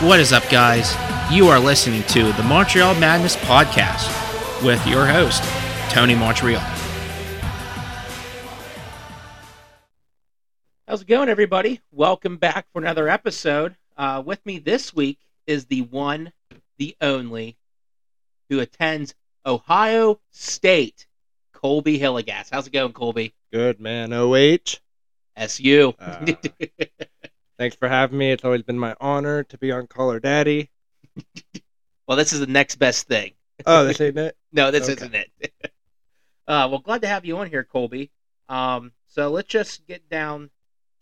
What is up, guys? You are listening to the Montreal Madness Podcast with your host, Tony Montreal. How's it going, everybody? Welcome back for another episode. Uh, with me this week is the one, the only, who attends Ohio State, Colby Hillegass. How's it going, Colby? Good man. OH. SU. Uh, thanks for having me. It's always been my honor to be on Call Her Daddy. well, this is the next best thing. Oh, this ain't it? No, this Okay. isn't it. uh, well, glad to have you on here, Colby. Um, so let's just get down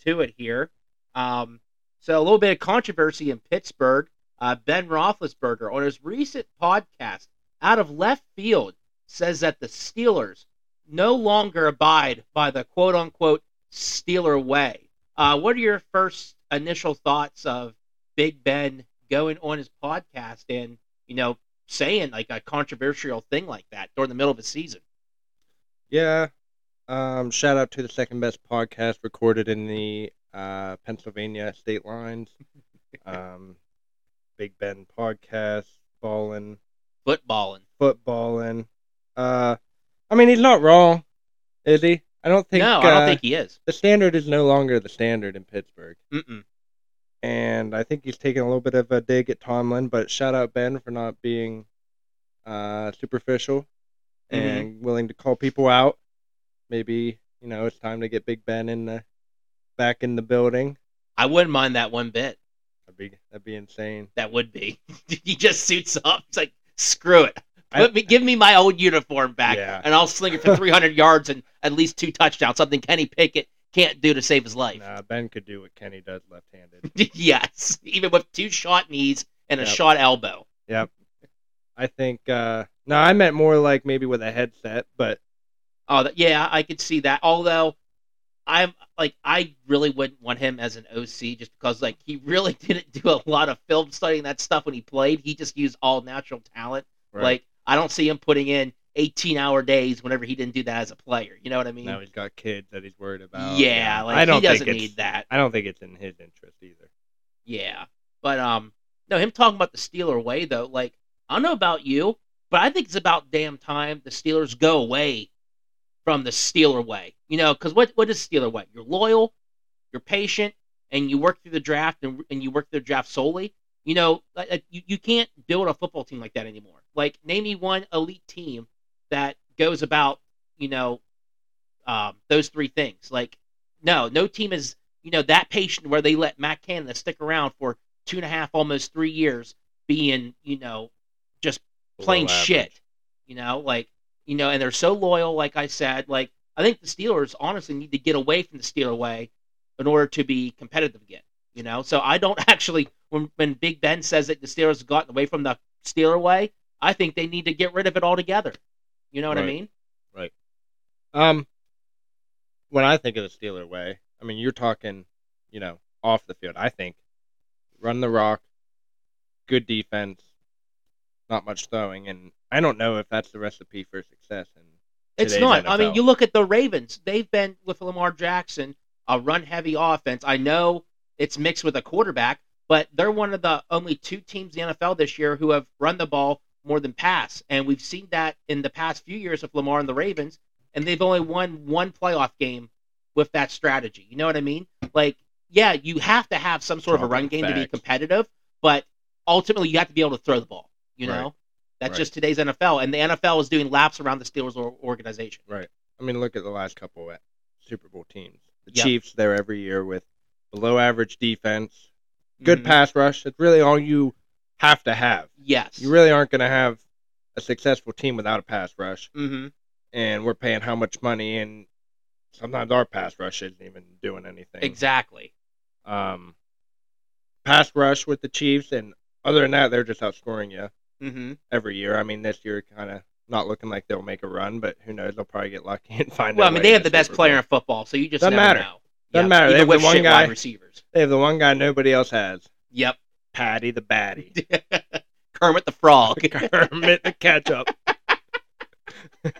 to it here. Um, so a little bit of controversy in Pittsburgh. Uh, ben Roethlisberger on his recent podcast, out of left field, says that the Steelers no longer abide by the quote-unquote Steeler way. Uh, what are your first initial thoughts of Big Ben going on his podcast and you know saying like a controversial thing like that during the middle of a season. Yeah. Um, shout out to the second best podcast recorded in the uh, Pennsylvania state lines. Um, Big Ben podcast, ballin', Footbahlin. Footbahlin. Uh, I mean, he's not wrong, is he? I don't think. no, I don't uh, think he is. the standard is no longer the standard in Pittsburgh. Mm-mm. and I think he's taking a little bit of a dig at Tomlin. But shout out Ben for not being uh, superficial and willing to call people out. Maybe you know it's time to get Big Ben in the back in the building. I wouldn't mind that one bit. That'd be that'd be insane. That would be. he just suits up. It's like screw it. Put me, give me my old uniform back, Yeah. and I'll sling it for 300 yards and at least two touchdowns. Something Kenny Pickett can't do to save his life. Nah, Ben could do what Kenny does left-handed. yes, even with two shot knees and a shot elbow. Yep. I think. uh No, I meant more like maybe with a headset, but Oh, yeah, I could see that. Although, I'm like, I really wouldn't want him as an OC just because, like, he really didn't do a lot of film studying that stuff when he played. He just used all natural talent. right, Like, I don't see him putting in 18 hour days whenever he didn't do that as a player. You know what I mean? now he's got kids that he's worried about. yeah, like I don't he doesn't need that. I don't think it's in his interest either. Yeah, but um, no, him talking about the Steeler way though. Like, I don't know about you, but I think it's about damn time the Steelers go away from the Steeler way. You know, because what what is Steeler way? You're loyal, you're patient, and you work through the draft and, and you work through the draft solely. You know, you, you can't build a football team like that anymore. Like, name me one elite team that goes about, you know, um, those three things. Like, no, no team is, you know, that patient where they let Matt Canada stick around for two and a half, almost three years, being, you know, just plain shit. You know, like, you know, and they're so loyal, like I said. Like, I think the Steelers honestly need to get away from the Steeler way in order to be competitive again. You know, so I don't actually when when Big Ben says that the Steelers have gotten away from the Steeler way, I think they need to get rid of it altogether. You know what I mean? Right. Um, when I think of the Steeler way, I mean you're talking, you know, off the field. I think run the rock, good defense, not much throwing, and I don't know if that's the recipe for success. In It's not. I mean, you look at the Ravens. They've been with Lamar Jackson, a run-heavy offense. I know it's mixed with a quarterback, but they're one of the only two teams in the NFL this year who have run the ball more than pass, and we've seen that in the past few years of Lamar and the Ravens, and they've only won one playoff game with that strategy. You know what I mean? Like, yeah, you have to have some sort of a run Talking game to be competitive, but ultimately you have to be able to throw the ball. You Right. know, that's Right. just today's NFL, and the NFL is doing laps around the Steelers organization. right. I mean, look at the last couple of Super Bowl teams. The Yep. Chiefs, they're every year with below average defense, good Mhm. pass rush. It's really all you have to have. Yes. You really aren't going to have a successful team without a pass rush. hmm and we're paying how much money and sometimes our pass rush isn't even doing anything. Exactly. Um, pass rush with the Chiefs, and other than that, they're just outscoring you hmm every year. I mean, this year kind of not looking like they'll make a run, but who knows? They'll probably get lucky and find. Well, I mean, they have the best player in football, so you just Doesn't matter. know. Doesn't Yep. matter. They have the one guy- receivers. They have the one guy nobody else has. Yep. Patty the Batty. Kermit the Frog. Kermit the Ketchup.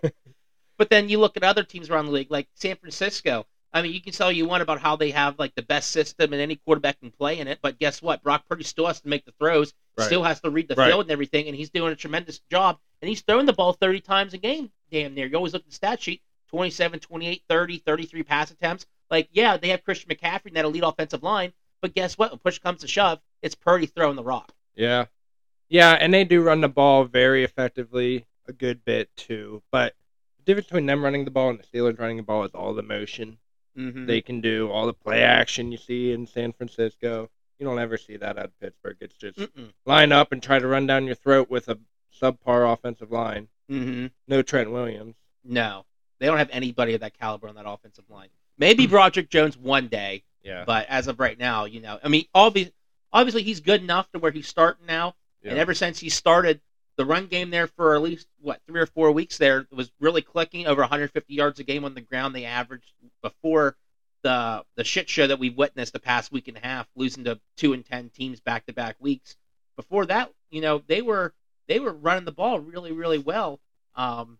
but then you look at other teams around the league, like San Francisco. I mean, you can tell you want about how they have like the best system and any quarterback can play in it, but guess what? Brock Purdy still has to make the throws, Right. still has to read the Right. field and everything, and he's doing a tremendous job. And he's throwing the ball 30 times a game, damn near. You always look at the stat sheet 27, 28, 30, 33 pass attempts. Like, yeah, they have Christian McCaffrey and that elite offensive line, but guess what? When push comes to shove, it's Purdy throwing the rock. Yeah. Yeah, and they do run the ball very effectively a good bit too. But the difference between them running the ball and the Steelers running the ball is all the motion Mm-hmm. they can do, all the play action you see in San Francisco. You don't ever see that out of Pittsburgh. It's just Mm-mm. line up and try to run down your throat with a subpar offensive line. Mm-hmm. No Trent Williams. No, they don't have anybody of that caliber on that offensive line. Maybe Broderick Jones one day, Yeah. but as of right now, you know, I mean, obviously, obviously he's good enough to where he's starting now. yeah. And ever since he started, the run game there for at least what three or four weeks there was really clicking over 150 yards a game on the ground. They averaged before the the shit show that we've witnessed the past week and a half, losing to two and ten teams back to back weeks. Before that, you know, they were they were running the ball really really well. Um,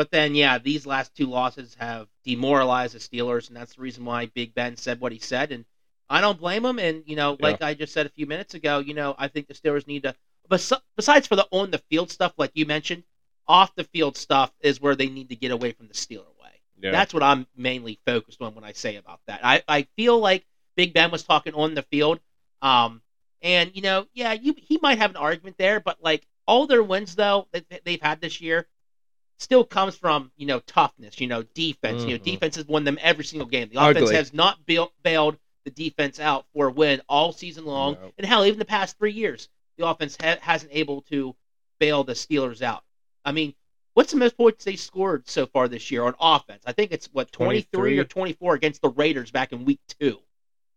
but then, yeah, these last two losses have demoralized the Steelers, and that's the reason why Big Ben said what he said. And I don't blame him. And you know, like I just said a few minutes ago, you know, I think the Steelers need to. Bes- besides for the on the field stuff, like you mentioned, off the field stuff is where they need to get away from the Steeler way. yeah. That's what I'm mainly focused on when I say about that. I, I feel like Big Ben was talking on the field. Um, and, you know, yeah, you, he might have an argument there, but like all their wins, though, that they've had this year still comes from, you know, toughness, you know, defense. You know, Mhm. defense has won them every single game. The offense Ugly. has not bail- bailed the defense out for a win all season long. No. And hell, even the past three years, the offense ha- hasn't able to bail the Steelers out. I mean, what's the most points they scored so far this year on offense? I think it's what 23, or 24 against the Raiders back in week two,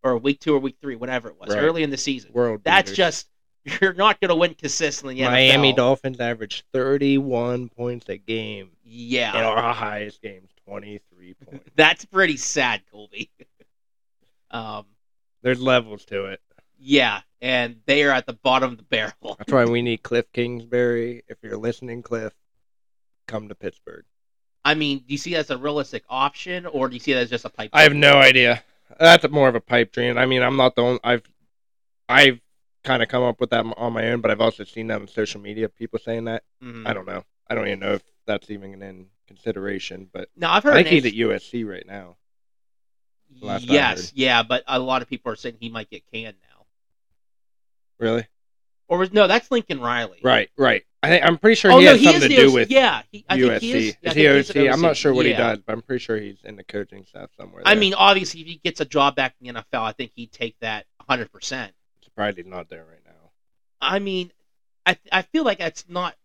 or week two or week three, whatever it was, Right. early in the season. World That's beaters. just you're not going to win consistently. In Miami NFL. Dolphins average 31 points a game. Yeah, And our highest game's 23 points. that's pretty sad, Colby. um, There's levels to it. yeah, and they are at the bottom of the barrel. That's why we need Cliff Kingsbury. If you're listening, Cliff, come to Pittsburgh. I mean, do you see that as a realistic option, or do you see that as just a pipe? Dream? I have dream? no idea. That's more of a pipe dream. I mean, I'm not the only. I've, I've kind of come up with that on my own, but I've also seen that on social media. People saying that. Mhm. I don't know. I don't even know if that's even in consideration. But No, I've I heard. think he's at USC right now. yes, yeah, but a lot of people are saying he might get canned now. Really? Or was no, that's Lincoln Riley. Right. Right. I think I'm pretty sure oh he no, has he something to do with yeah. He, I USC. he is. I he OC? I'm not sure what he does, but I'm pretty sure he's in the coaching staff somewhere. I mean, obviously, if he gets a job back in the NFL, I think he'd take that 100. percent surprised he's not there right now. I mean, I I feel like that's not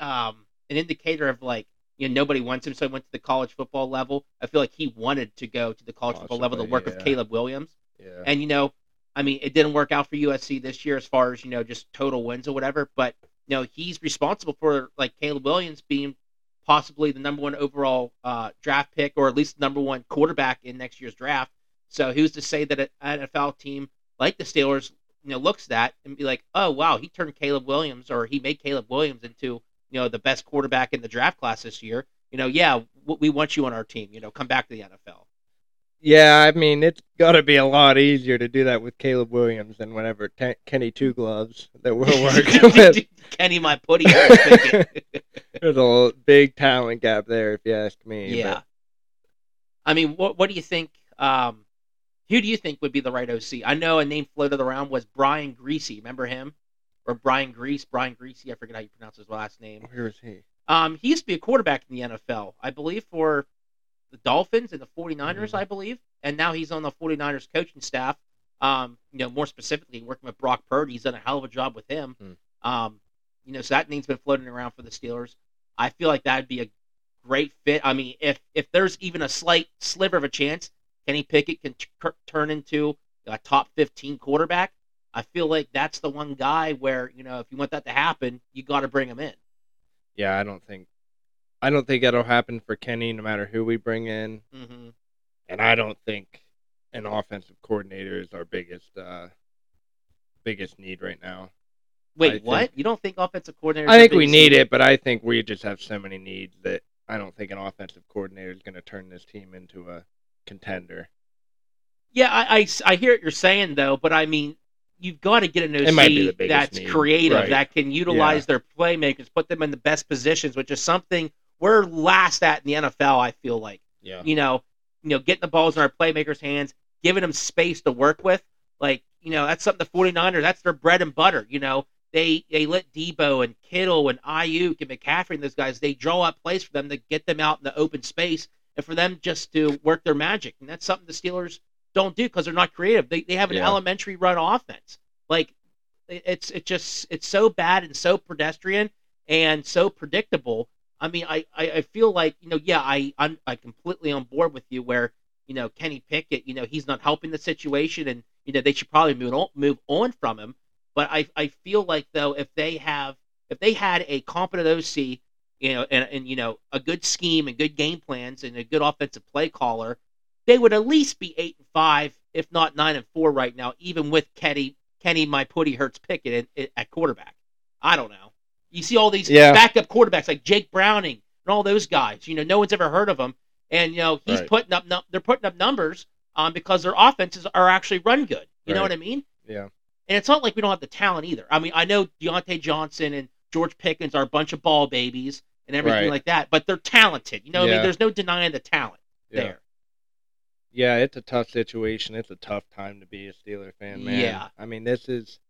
um, an indicator of like you know nobody wants him, so he went to the college football level. I feel like he wanted to go to the college football level to Possibly, work with yeah. Caleb Williams. Yeah. And you know, I mean, it didn't work out for USC this year as far as you know just total wins or whatever. But you know, he's responsible for like Caleb Williams being possibly the number one overall uh, draft pick, or at least the number one quarterback in next year's draft. So who's to say that an NFL team like the Steelers, you know, looks at that and be like, oh wow, he turned Caleb Williams or he made Caleb Williams into you know the best quarterback in the draft class this year. You know, yeah, we want you on our team. You know, come back to the NFL. Yeah, I mean, it's got to be a lot easier to do that with Caleb Williams than whenever Ten- Kenny Two Gloves that we're working with. Kenny, my putty. I was thinking. There's a big talent gap there, if you ask me. Yeah. but I mean, what what do you think? Um, who do you think would be the right OC? I know a name floated around was Brian Griese. Remember him? Or Brian Grease? Brian Griese. I forget how you pronounce his last name. where is he? Um, he used to be a quarterback in the NFL, I believe, for the Dolphins and the 49ers, Mhm. I believe. And now he's on the 49ers coaching staff. Um, you know, more specifically, working with Brock Purdy. He's done a hell of a job with him. Hmm. Um, you know, so that name's been floating around for the Steelers. I feel like that'd be a great fit. I mean, if if there's even a slight sliver of a chance Kenny Pickett can t- turn into a top 15 quarterback, I feel like that's the one guy where you know if you want that to happen, you got to bring him in. Yeah, I don't think, I don't think that'll happen for Kenny, no matter who we bring in, hmm and I don't think an offensive coordinator is our biggest, uh, biggest need right now. Wait, I what? think- You don't think offensive coordinator? I think we need it, but I think we just have so many needs that I don't think an offensive coordinator is going to turn this team into a contender. Yeah, I, I, I hear what you're saying though, but I mean, you've got to get an It might be the OC that's need, creative, right. that can utilize their playmakers, put them in the best positions, which is something we're last at in the NFL. I feel like Yeah. you know, you know, getting the balls in our playmakers' hands, giving them space to work with. Like, you know, that's something the 49ers, that's their bread and butter. You know, they they let Deebo and Kittle and Aiyuk and McCaffrey and those guys, they draw up plays for them to get them out in the open space and for them just to work their magic. And that's something the Steelers don't do because they're not creative. They, they have an Yeah. elementary run offense. Like, it's it just it's so bad and so pedestrian and so predictable. I mean, I, I, I feel like you know, yeah, I I'm I completely on board with you where you know Kenny Pickett, you know, he's not helping the situation, and you know they should probably move on move on from him. But I I feel like though if they have if they had a competent OC, you know, and and you know a good scheme and good game plans and a good offensive play caller, they would at least be eight and five, if not nine and four right now, even with Kenny Kenny my putty hurts Pickett at, at quarterback. I don't know. You see all these Yeah. backup quarterbacks like Jake Browning and all those guys. You know, no one's ever heard of them, and you know he's Right. putting up num- they're putting up numbers um, because their offenses are actually run good. You know what I mean? Yeah. And it's not like we don't have the talent either. I mean, I know Diontae Johnson and George Pickens are a bunch of ball babies and everything Right. like that, but they're talented. You know, what I mean, there's no denying the talent Yeah. there. Yeah, it's a tough situation. It's a tough time to be a Steeler fan, man. Yeah. I mean, this is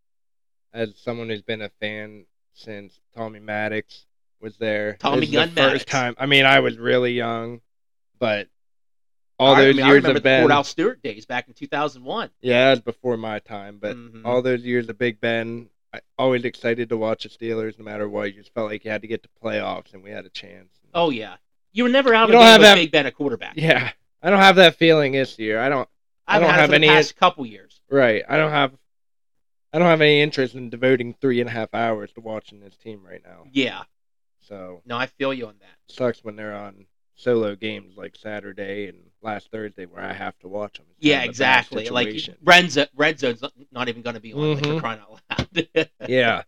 as someone who's been a fan since Tommy Maddox was there. Tommy Gun the first time. I mean, I was really young, but all I, those I mean, I years remember have the been Kordell Stewart days back in 2001. yeah, it was before my time, but Mhm. all those years of Big Ben, I always excited to watch the Steelers no matter what. You just felt like you had to get to playoffs and we had a chance. Oh yeah, you were never out of You don't game have with that- Big Ben a quarterback. Yeah. I don't have that feeling this year. I don't I've don't had it have any- past couple years. Right. I don't have I don't have any interest in devoting three and a half hours to watching this team right now. Yeah, So no, I feel you on that. sucks when they're on solo games like Saturday and last Thursday where I have to watch them. Yeah, exactly. Like red, zo- red zone's not- even going to be on. Like, for Mhm. crying out loud. yeah,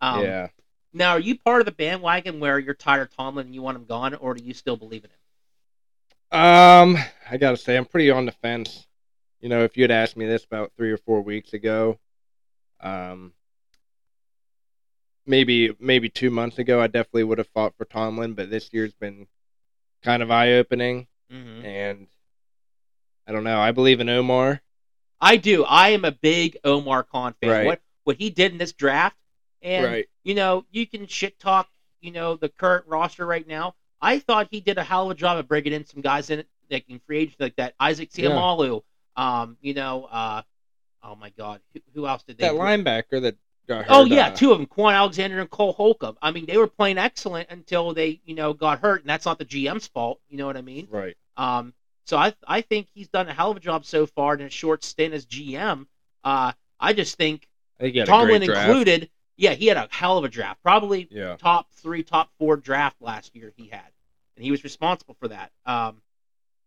um, yeah. Now, are you part of the bandwagon where you're tired of Tomlin and you want him gone, or do you still believe in him? Um, I gotta say I'm pretty on the fence. You know, if you had asked me this about three or four weeks ago, um, maybe maybe two months ago, I definitely would have fought for Tomlin. But this year's been kind of eye opening, Mm-hmm. and I don't know. I believe in Omar. I do. I am a big Omar Khan fan. Right. What what he did in this draft, and right. you know, you can shit talk, you know, the current roster right now. I thought he did a hell of a job of bringing in some guys in it that can free agents like that. Isaac Yeah. Seumalo, um, you know, uh, oh my God, who, who else did they? That linebacker that Oh yeah, uh, two of them, Kwon Alexander and Cole Holcomb. I mean, they were playing excellent until they, you know, got hurt, and that's not the GM's fault. You know what I mean? Right. Um, so I I think he's done a hell of a job so far in a short stint as GM. Uh, I just think I think he had a Tomlin included, yeah, he had a hell of a draft. Probably Yeah. top three, top four draft last year he had, and he was responsible for that. Um,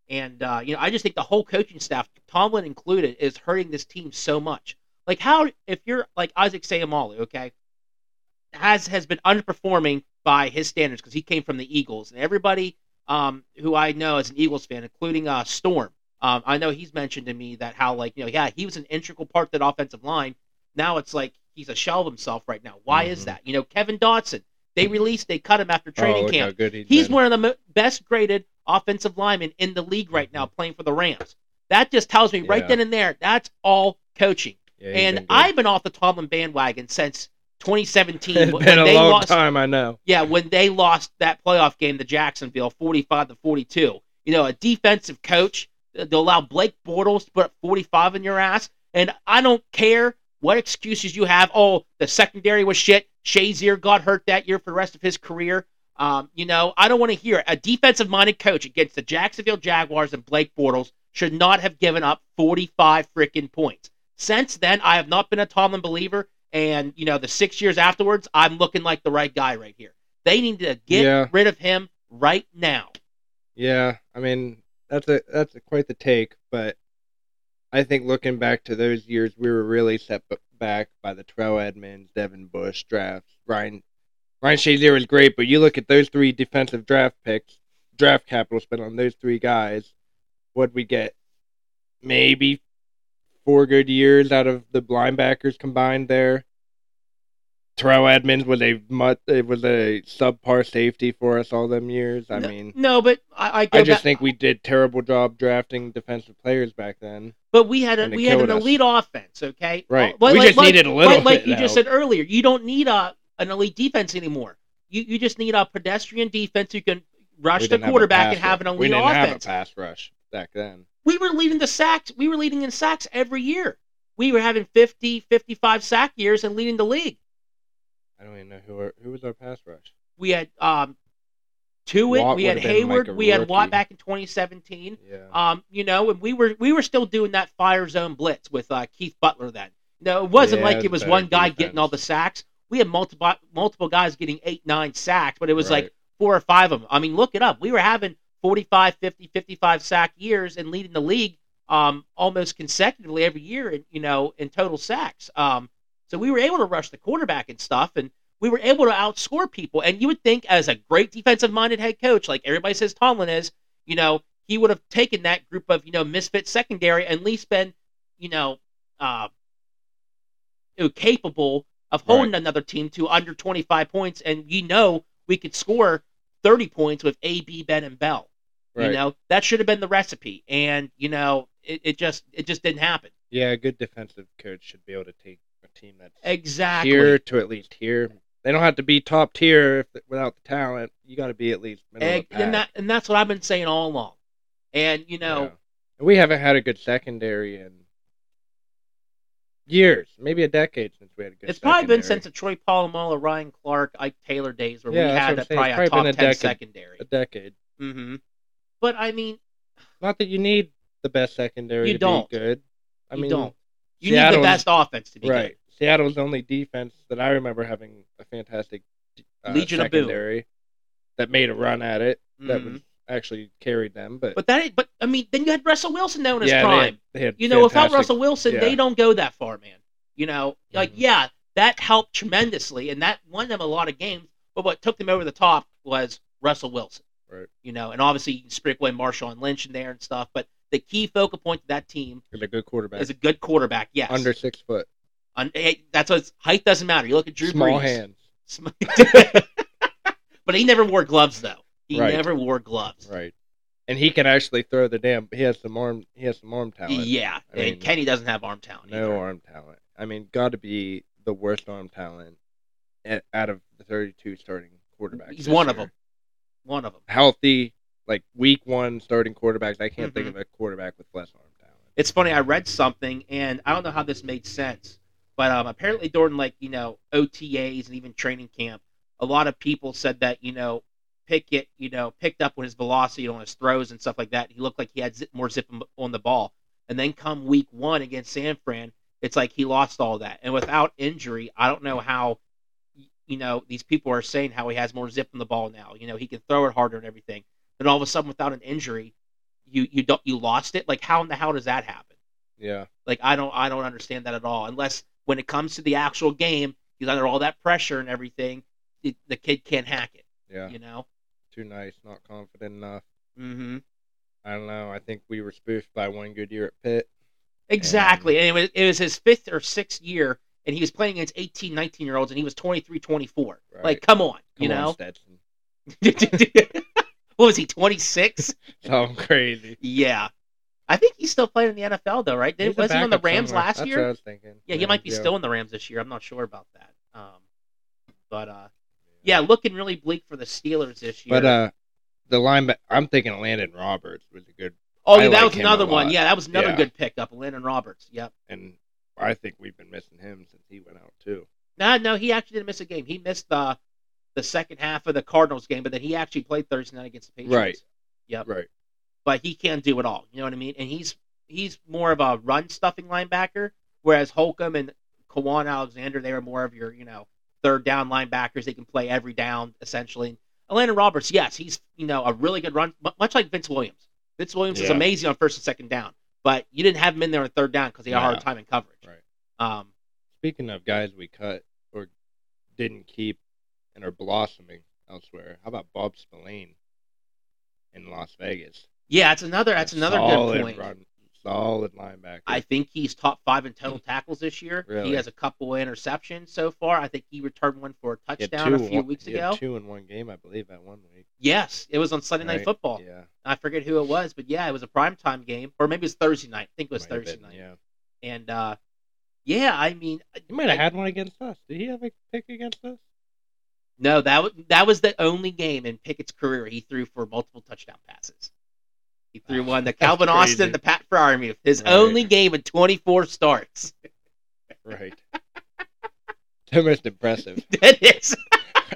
and uh, you know, I just think the whole coaching staff, Tomlin included, is hurting this team so much. Like how if you're like Isaac Seumalo, okay, has has been underperforming by his standards because he came from the Eagles, and everybody um, who I know as an Eagles fan, including uh, Storm, um, I know he's mentioned to me that how like you know yeah he was an integral part of that offensive line. Now it's like he's a shell of himself right now. Why is Mhm. that? You know, Kevin Dotson. They released, they cut him after Oh, training look camp. he's, been. one of the mo- best graded offensive linemen in the league right now, playing for the Rams. That just tells me right then and there that's all coaching. Yeah, and been. I've been off the Tomlin bandwagon since 2017 it's been a they long lost. time. I know. Yeah, when they lost that playoff game to Jacksonville, 45 to 42. You know, a defensive coach to allow Blake Bortles to put up 45 in your ass, and I don't care what excuses you have. Oh, the secondary was shit. Shazier got hurt that year for the rest of his career. Um, you know, I don't want to hear it. A defensive-minded coach against the Jacksonville Jaguars and Blake Bortles should not have given up 45 freaking points. Since then, I have not been a Tomlin believer, and you know, the six years afterwards, I'm looking like the right guy right here. They need to get Yeah. rid of him right now. Yeah, I mean that's a that's a, quite the take, but I think looking back to those years, we were really set back by the Terrell Edmunds, Devin Bush drafts. Ryan Ryan Shazier was great, but you look at those three defensive draft picks, draft capital spent on those three guys. what we get, maybe four good years out of the linebackers combined there. Terrell Edmunds was a mut, it was a subpar safety for us all them years. I no, mean, no, but I I, I just back- think we did terrible job drafting defensive players back then. But we had a, we had an us. elite offense, okay? Right. But We like, just like- needed a little like, like you just said earlier, you don't need a an elite defense anymore. You you just need a pedestrian defense who can rush the didn't have quarterback and have an elite We didn't offense. have a pass rush back then. We were leading the sacks. We were leading in sacks every year. We were having 50, 55 sack years and leading the league. I don't even know who our, who was our pass rush. We had um Watt we had would've like Heyward, we had Watt back in 2017. Yeah. Um, you know, and we were we were still doing that fire zone blitz with uh, Keith Butler then. No, it wasn't Yeah, like it was one guy getting all the sacks. We had multiple multiple guys getting eight, nine sacks, but it was like four or five of them. I mean, look it up. We were having 45, 50, 55 sack years and leading the league um, almost consecutively every year, in, you know, in total sacks. Um, so we were able to rush the quarterback and stuff, and we were able to outscore people. And you would think, as a great defensive-minded head coach, like everybody says Tomlin is, you know, he would have taken that group of you know misfit secondary and at least been, you know, uh, capable of holding another team to under 25 points. And you know, we could score 30 points with AB, Ben, and Bell. Right. You know, that should have been the recipe. And you know, it, it just it just didn't happen. Yeah, a good defensive coach should be able to take a team that's Exactly. here to at least here. They don't have to be top tier if, without the talent. You got to be at least middle and, of the pack. and that and that's what I've been saying all along. And you know, Yeah. We haven't had a good secondary in years, maybe a decade since we had a good. it's probably been since the Troy Polamalu, Ryan Clark, Ike Taylor days where Yeah, we had a, I'm probably a probably top been a ten decade. secondary. a decade. hmm But I mean, Not that you need the best secondary You to don't. be good. I you mean, don't. You need the best offense to be right. Seattle's only defense that I remember having a fantastic uh, Legion secondary that made a run at it. good. That was actually carried them, but, But that, but I mean, then you had Russell Wilson down in his yeah, they prime. had, they had you know, without Russell Wilson, yeah. they don't go that far, man. You know, like Mhm. yeah, that helped tremendously, and that won them a lot of games. But what took them over the top was Russell Wilson. Right. You know, and obviously you can sprinkle in Marshall and Lynch in there and stuff. But the key focal point of that team With a good quarterback, is a good quarterback. Yes. under six foot, Un- hey, that's what height doesn't matter. You look at Drew small Brees. hands. Sm- but he never wore gloves though. He Right. never wore gloves. Right. And he can actually throw the damn. He has some arm. He has some arm talent. Yeah, I and mean, Kenny doesn't have arm talent. No either. arm talent. I mean, got to be the worst arm talent out of the 32 starting quarterbacks. He's one of them. One of them. Healthy, like week one starting quarterbacks. I can't think Mhm. of a quarterback with less arm talent. It's funny. I read something, and I don't know how this made sense, but um, apparently during like you know OTAs and even training camp, a lot of people said that you know Pickett, you know, picked up on his velocity on his throws and stuff like that. He looked like he had zip, more zip on the ball, and then come week one against San Fran, it's like he lost all that. And without injury, I don't know how. You know, these people are saying how he has more zip on the ball now. You know, he can throw it harder and everything. Then all of a sudden, without an injury, you you don't you lost it. Like how in the hell does that happen? Yeah. Like I don't I don't understand that at all. Unless when it comes to the actual game, he's under all that pressure and everything, it, the kid can't hack it. Yeah. You know. Too nice. Not confident enough. Mm-hmm. I don't know. I think we were spoofed by one good year at Pitt. Exactly. And it was, it was his fifth or sixth year, and he was playing against 18, 19 year olds, and he was 23, 24. Right. Like, come on, you Come on, know. Stetson. what was he, 26? Something crazy. yeah. I think he's still playing in the NFL though, right? He's was he on the Rams somewhere. last That's year? I was thinking. Yeah, he might be yeah. still in the Rams this year. I'm not sure about that. Um, but uh, yeah, looking really bleak for the Steelers this year. But uh, the linebacker. I'm thinking Landon Roberts was a good, oh, I yeah, that like was another one. Yeah, that was another Yeah. good pickup, Landon Roberts. Yep. and I think we've been missing him since he went out too. No, no, he actually didn't miss a game. He missed the the second half of the Cardinals game, but then he actually played Thursday night against the Patriots. Right. Yep. Right. But he can do it all. You know what I mean? And he's he's more of a run stuffing linebacker, whereas Holcomb and Kwon Alexander they were more of your you know third down linebackers. They can play every down essentially. Landon Roberts, yes, he's you know a really good run, much like Vince Williams. Vince Williams is amazing on first and second down, but you didn't have him in there on third down because he had a hard time in coverage. Right. Um, Speaking of guys we cut or didn't keep and are blossoming elsewhere, how about Bob Spillane in Las Vegas? Yeah, that's another. That's another good point. Run, solid linebacker. I think he's top five in total tackles this year. Really? He has a couple of interceptions so far. I think he returned one for a touchdown a two in few one- weeks ago. two in one game, I believe, that one week. Yes, it was on Sunday Night Football. Yeah, I forget who it was, but yeah, it was a primetime game, or maybe it was Thursday night. I think it was might Thursday been, night. Yeah, And uh, yeah, I mean, he might have I- had one against us. Did he have a pick against us? no, that was that was the only game in Pickett's career he threw for multiple touchdown passes. He threw one to That's Calvin crazy. Austin, the Pat Freiermuth, his Right. only game in 24 starts. Right. the most impressive. that is.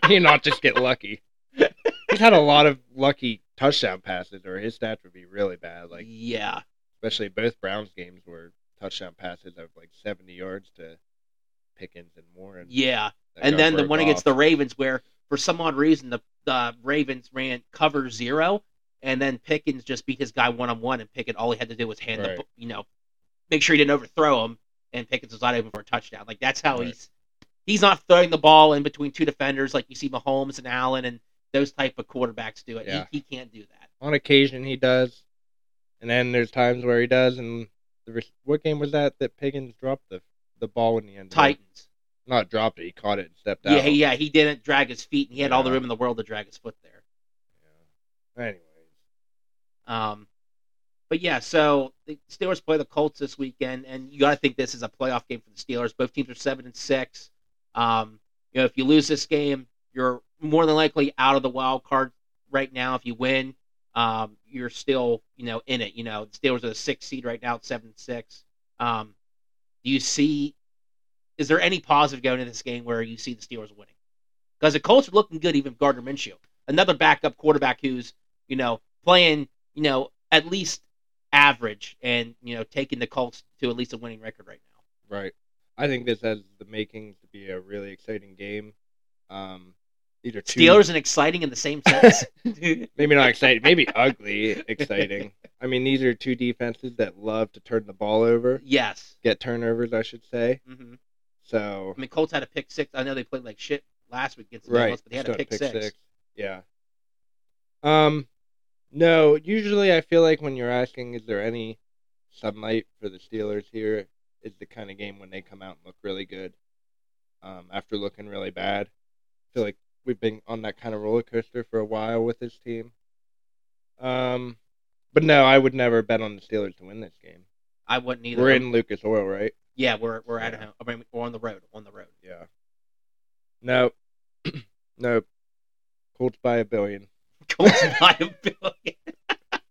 you not just get lucky. He's had a lot of lucky touchdown passes, or his stats would be really bad. Like yeah. especially both Browns games were touchdown passes of like seventy yards to Pickens and Warren. Yeah. And then the one against the Ravens, where for some odd reason the, the Ravens ran cover zero, and then Pickens just beat his guy one on one, and Pickens all he had to do was hand the Right. the you know make sure he didn't overthrow him, and Pickens was not open for a touchdown. Like that's how Right. he's he's not throwing the ball in between two defenders like you see Mahomes and Allen and those type of quarterbacks do it. Yeah. He, he can't do that. on occasion he does, and then there's times where he does. And the what game was that that Pickens dropped the the ball in the end? Titans. not dropped it. He caught it and stepped out. Yeah, yeah, he didn't drag his feet, and he had all the room in the world to drag his foot there. Yeah. Anyways, Um, but yeah, so the Steelers play the Colts this weekend, and you got to think this is a playoff game for the Steelers. Both teams are seven and six. Um, you know, if you lose this game, you're more than likely out of the wild card right now. If you win, um, you're still you know in it. You know, the Steelers are the sixth seed right now at seven and six. Um, do you see? Is there any positive going into this game where you see the Steelers winning? Because the Colts are looking good, even Gardner Minshew, another backup quarterback who's you know playing you know at least average and you know taking the Colts to at least a winning record right now. right. I think this has the makings to be a really exciting game. Um, these are two Steelers and exciting in the same sense. maybe not exciting, maybe ugly, exciting. I mean, these are two defenses that love to turn the ball over, yes. get turnovers, I should say. hmm So I mean, Colts had a pick six. I know they played like shit last week against the right, Bengals, but they had still a pick, six. Yeah. Um, no. Usually, I feel like when you're asking, is there any sunlight for the Steelers here? Is the kind of game when they come out and look really good. Um, after looking really bad, I feel like we've been on that kind of roller coaster for a while with this team. Um, but no, I would never bet on the Steelers to win this game. I wouldn't either. We're in Lucas Oil, right? Yeah, we're we're at Yeah. home. I mean, we're on the road. On the road. Yeah. No. no. Colts by a billion. Colts by a billion.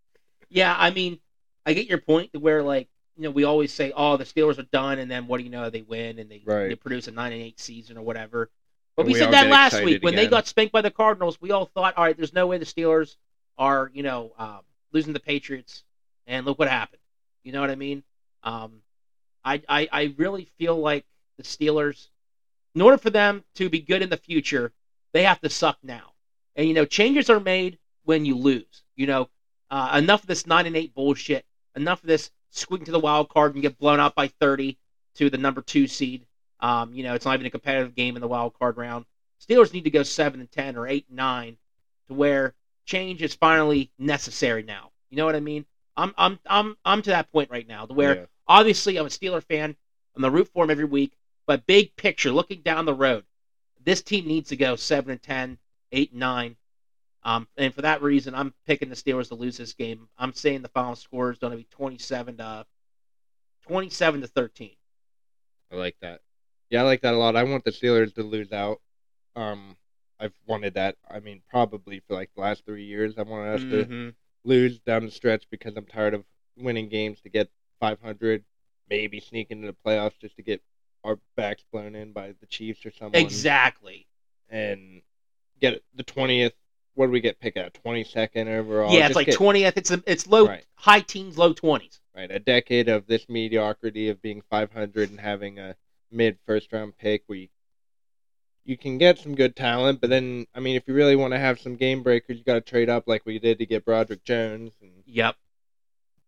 yeah, I mean, I get your point to where like you know we always say, oh, the Steelers are done, and then what do you know? They win and they, Right. they produce a nine and eight season or whatever. But we, we said that last excited week when they got spanked by the Cardinals. We all thought, all right, there's no way the Steelers are you know um, losing the Patriots, and look what happened. You know what I mean? Um, I, I I really feel like the Steelers, in order for them to be good in the future, they have to suck now. And you know, changes are made when you lose. You know, uh, enough of this nine and eight bullshit. Enough of this squeaking to the wild card and get blown out by thirty to the number two seed. Um, you know, it's not even a competitive game in the wild card round. Steelers need to go seven and ten or eight and nine to where change is finally necessary now. You know what I mean? I'm I'm I'm I'm to that point right now to where Yeah. obviously I'm a Steeler fan. I'm the root for him every week. But big picture, looking down the road, this team needs to go seven and 10, 8 and nine. Um, and for that reason, I'm picking the Steelers to lose this game. I'm saying the final score is going to be 27 to 27 to 13. I like that. Yeah, I like that a lot. I want the Steelers to lose out. Um, I've wanted that. I mean, probably for like the last three years, I wanted us to Mhm. lose down the stretch because I'm tired of winning games to get 500, maybe sneak into the playoffs just to get our backs blown in by the Chiefs or someone, Exactly. and get the 20th. What do we get Pick at? 22nd overall. yeah, Just it's like get- 20th. It's a, it's low, Right. high teens, low 20s. right a decade of this mediocrity of being 500 and having a mid first round pick where you, you can get some good talent but then i mean if you really want to have some game breakers you got to trade up like we did to get broderick jones and Yep.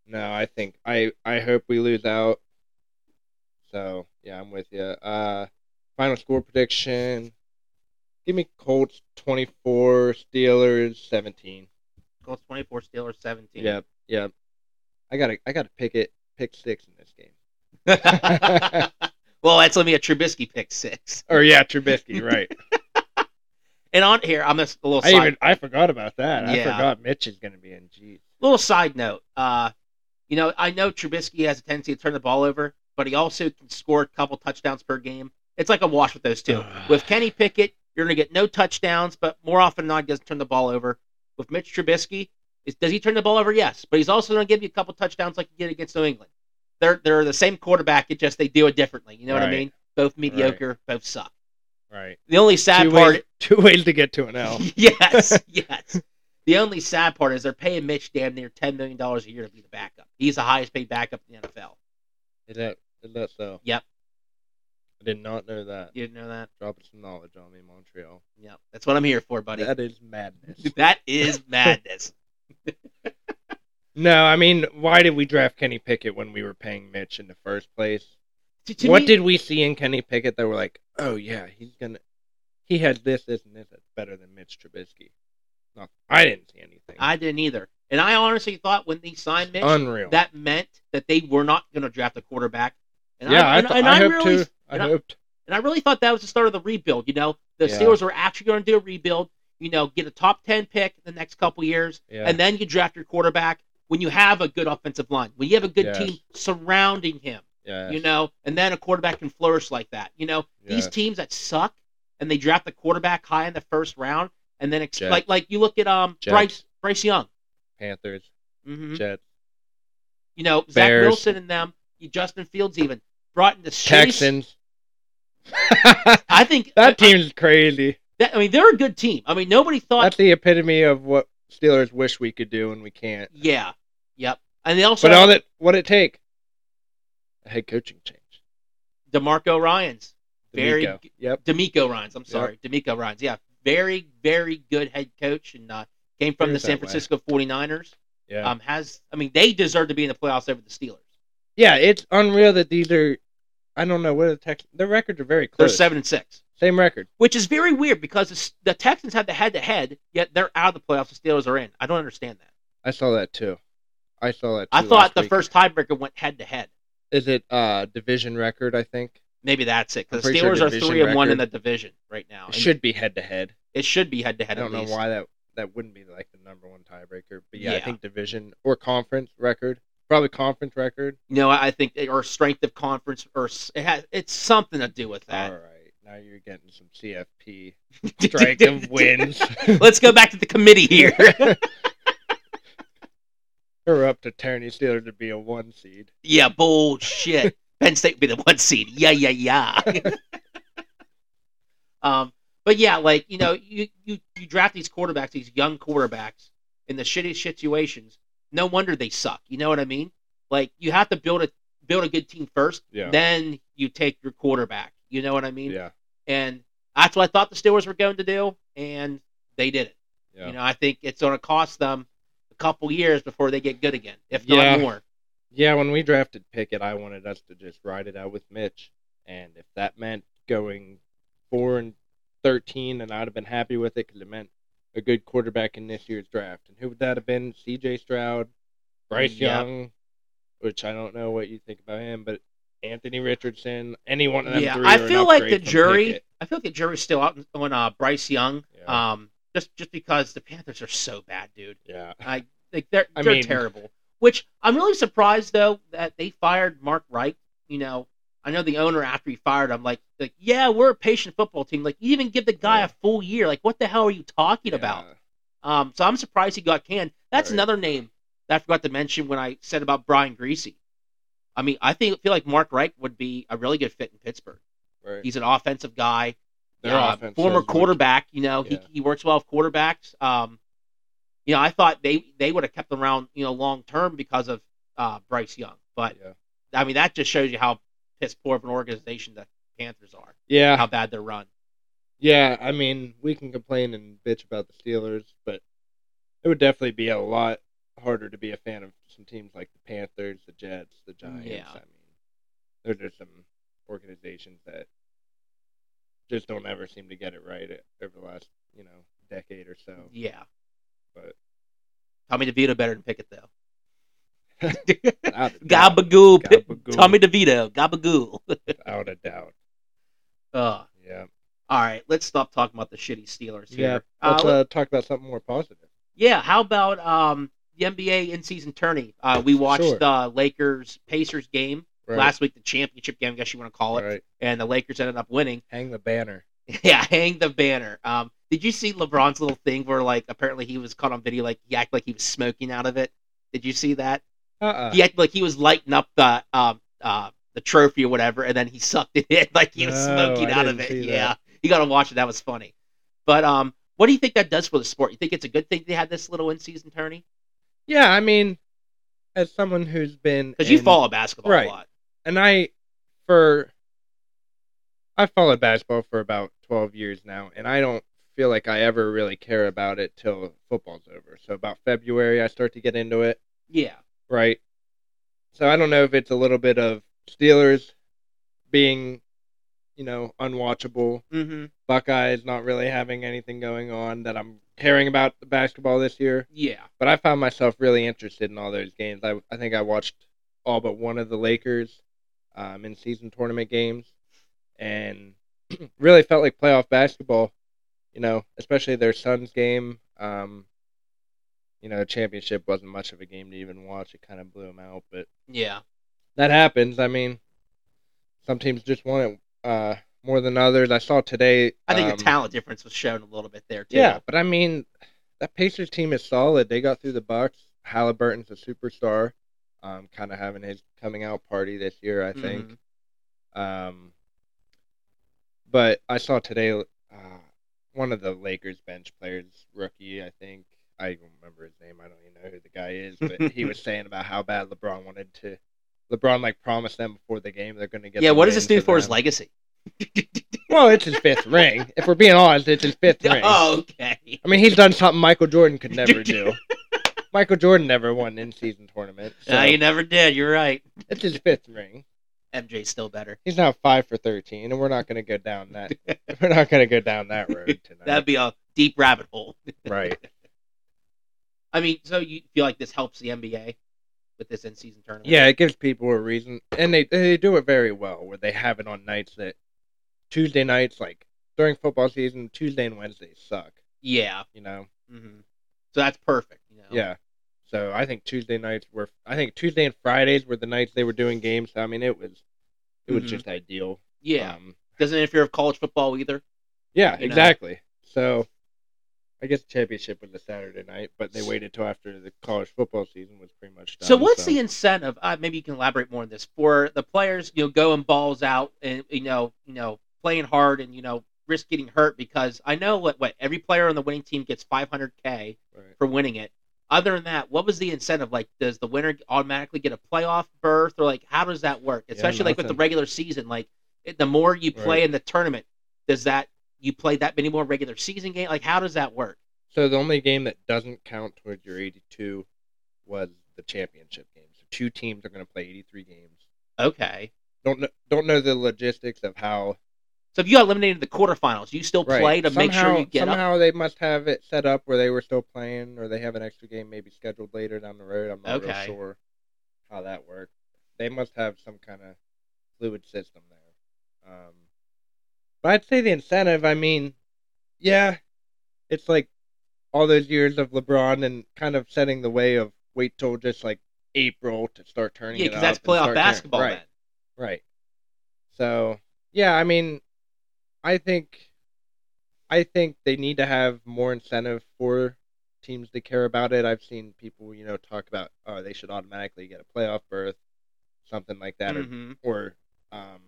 no i think i i hope we lose out so yeah i'm with you uh final score prediction give me colts 24 steelers 17 Colts 24, Steelers 17. yep Yeah, I gotta I gotta pick it pick six in this game. well, that's let me a Trubisky pick six. Or yeah, Trubisky, right? And on here, I'm just a little I side, even I forgot about that. I forgot Mitch is gonna be in. Jeez. little side note. Uh, you know, I know Trubisky has a tendency to turn the ball over, but he also can score a couple touchdowns per game. It's like a wash with those two. with Kenny Pickett, you're going to get no touchdowns, but more often than not, he doesn't turn the ball over. With Mitch Trubisky, is, does he turn the ball over? Yes, but he's also going to give you a couple touchdowns like he did against New England. They're they're the same quarterback, it just they do it differently. You know what I mean? Both mediocre, both suck. Right. The only sad two part, ways, two ways to get to an L. yes, yes. The only sad part is they're paying Mitch damn near ten million dollars a year to be the backup. He's the highest paid backup in the NFL. Is that is that so? Yep. I did not know that. You didn't know that? Dropping some knowledge on me, Montreal. Yep. That's what I'm here for, buddy. That is madness. that is madness. no, I mean, why did we draft Kenny Pickett when we were paying Mitch in the first place? To- to what me- did we see in Kenny Pickett that we're like, oh yeah, he's gonna, he has this, this, and this that's better than Mitch Trubisky? No, I didn't see anything. I didn't either. And I honestly thought when they signed Mitch, Unreal. that meant that they were not going to draft a quarterback. And yeah, I, I, and, th- and I, I hoped really, too. I and I- hoped. and I really thought that was the start of the rebuild. You know, the Yeah. Steelers were actually going to do a rebuild. You know, get a top ten pick in the next couple years, Yeah. and then you draft your quarterback when you have a good offensive line, when you have a good Yes. team surrounding him. yeah. You know, and then a quarterback can flourish like that. You know, these teams that suck and they draft the quarterback high in the first round, and then ex- like like you look at um Jets. Bryce Bryce Young. Panthers, hmm Jets, You know, Zach Wilson and them, Justin Fields even brought into chase. Texans. I think that I- team's crazy. that- I mean, they're a good team. I mean, nobody thought. That's the epitome of what Steelers wish we could do and we can't. yeah, yep. And they also But all that, what it take? A head coaching change. Demarco Ryans very DeMeco. Yep. DeMeco Ryans. I'm sorry, DeMeco Ryans. Yeah, very very good head coach and uh, came from the San that way. Francisco 49ers. Yeah. Um, has I mean they deserve to be in the playoffs over the Steelers. yeah, it's unreal that these are. I don't know what the Texans. Their records are very close. They're seven and six. Same record. which is very weird because the, the Texans have the head to head, yet they're out of the playoffs. The Steelers are in. I don't understand that. I saw that too. I saw that. I thought the week. first tiebreaker went head to head. Is it uh division record? I think Maybe that's it because the pretty sure Steelers are three and one in the division right now. it should be head to head. it should be head to head. I don't know least. why that that wouldn't be like the number one tiebreaker. But yeah, I think division or conference record, probably conference record. You know, I think or strength of conference or it has it's something to do with that. All right, now you're getting some CFP strength of wins. Let's go back to the committee here. We're up to Tony Steelers to be a one seed. yeah, bullshit. Penn State would be the one seed. Yeah, yeah, yeah. um, but yeah, like you know, you you you draft these quarterbacks, these young quarterbacks, in the shitty situations. No wonder they suck. You know what I mean? Like you have to build a build a good team first, Yeah. then you take your quarterback. You know what I mean? Yeah, And that's what I thought the Steelers were going to do, and they did it. yeah. You know, I think it's going to cost them a couple years before they get good again, if Yeah. not more. Yeah, when we drafted Pickett, I wanted us to just ride it out with Mitch, and if that meant going four and thirteen, then I'd have been happy with it because it meant a good quarterback in this year's draft. And who would that have been? C.J. Stroud, Bryce Yep. Young, which I don't know what you think about him, but Anthony Richardson, any one of them Yeah. I feel like the jury. I feel like the jury's still out on uh, Bryce Young. Yeah. Um, just just because the Panthers are so bad, dude. Yeah, I like they're I they're mean- terrible. Which I'm really surprised though that they fired Frank Reich. You know, I know the owner after he fired him, like like yeah, we're a patient football team. Like you even give the guy Yeah. a full year. Like what the hell are you talking about? Um, so I'm surprised he got canned. That's Right. another name that I forgot to mention when I said about Brian Griese. I mean, I think feel like Frank Reich would be a really good fit in Pittsburgh. Right. He's an offensive guy, Their uh, former quarterback. You know, Yeah. he, he works well with quarterbacks. Um, you know, I thought they they would have kept him around, you know, long term because of uh, Bryce Young. But Yeah. I mean, that just shows you how piss poor of an organization the Panthers are, Yeah, how bad they're run. Yeah, I mean, we can complain and bitch about the Steelers, but it would definitely be a lot harder to be a fan of some teams like the Panthers, the Jets, the Giants. Yeah. I mean, they're just some organizations that just don't ever seem to get it right over the last, you know, decade or so. Yeah, But Tommy DeVito better than Pickett though. Without a doubt. Gabagool. Tommy DeVito, Gabagool. Without a doubt. uh, Yeah. all right, let's stop talking about the shitty Steelers Yeah. here. Uh, Let's let- uh, talk about something more positive. yeah, how about um the NBA in season tourney? Uh, we watched Sure. the Lakers Pacers game Right. last week, the championship game, I guess you want to call it, right. and the Lakers ended up winning. Hang the banner. Yeah, hang the banner. Um, did you see LeBron's little thing where like apparently he was caught on video like he acted like he was smoking out of it? Did you see that? Uh-uh. He acted like he was lighting up the um uh the trophy or whatever, and then he sucked it in like he was No, smoking I out of it. Yeah, that. you got to watch it. That was funny. But um, what do you think that does for the sport? You think it's a good thing they had this little in-season tourney? Yeah, I mean, as someone who's been Because you follow basketball right. a lot. and I for I followed basketball for about twelve years now, and I don't feel like I ever really care about it till football's over. So about February, I start to get into it, Yeah. Right? So I don't know if it's a little bit of Steelers being, you know, unwatchable, Mm-hmm. Buckeyes not really having anything going on that I'm caring about the basketball this year. Yeah. But I found myself really interested in all those games. I, I think I watched all but one of the Lakers um, in season tournament games and really felt like playoff basketball, you know, especially their Suns game. Um, you know, the championship wasn't much of a game to even watch. It kind of blew them out, but Yeah. that happens. I mean, some teams just want it uh, more than others. I saw today. I think um, the talent difference was shown a little bit there too. yeah, but I mean, that Pacers team is solid. They got through the Bucks. Halliburton's a superstar. Um, kind of having his coming out party this year, I think. Mhm. Um, but I saw today uh, one of the Lakers bench players, rookie, I think. I don't remember his name. I don't even know who the guy is, but he was saying about how bad LeBron wanted to. LeBron like promised them before the game they're going to get. Yeah. What does this do for his legacy? Well, it's his fifth ring. If we're being honest, it's his fifth ring. Oh, okay. I mean, he's done something Michael Jordan could never do. Michael Jordan never won in season tournament. So No, you never did. You're right. it's his fifth ring. MJ's still better. He's now five for thirteen, and we're not going to go down that. we're not going to go down that road tonight. That'd be a deep rabbit hole. right. I mean, so you feel like this helps the NBA with this in-season tournament? Yeah, it gives people a reason, and they they do it very well. Where they have it on nights that Tuesday nights, like during football season, Tuesday and Wednesdays suck. Yeah. You know. hmm So that's perfect. You know? Yeah. So I think Tuesday nights were. I think Tuesday and Fridays were the nights they were doing games. I mean, it was it was Mhm. just ideal. Yeah. Um, Doesn't interfere with college football either. Yeah, you know? exactly. So, I guess the championship was a Saturday night, but they waited till after the college football season was pretty much done. So what's the incentive? Uh, maybe you can elaborate more on this for the players. You know, going balls out and you know, you know, playing hard and you know, risk getting hurt because I know what what every player on the winning team gets 500k Right. for winning it. Other than that, what was the incentive? Like, does the winner automatically get a playoff berth, or like, how does that work? Especially like with the regular season, like it, the more you play Right. in the tournament, does that you play that many more regular season game? Like, how does that work? So the only game that doesn't count towards your 82 was the championship game. So two teams are going to play 83 games. Okay, Don't know, don't know the logistics of how. so if you got eliminated in the quarterfinals, you still Right. play to make sure Somehow- you get up. somehow they must have it set up where they were still playing, or they have an extra game maybe scheduled later down the road. I'm not real sure how that works. They must have some kind of fluid system there. Um, but I'd say the incentive. I mean, yeah, it's like all those years of LeBron and kind of setting the way of wait till just like April to start turning. Yeah, it because that's playoff start turning- basketball right? then. Right. So yeah, I mean, I think, I think they need to have more incentive for teams to care about it. I've seen people, you know, talk about, oh, they should automatically get a playoff berth, something like that, Mhm. or, or, um,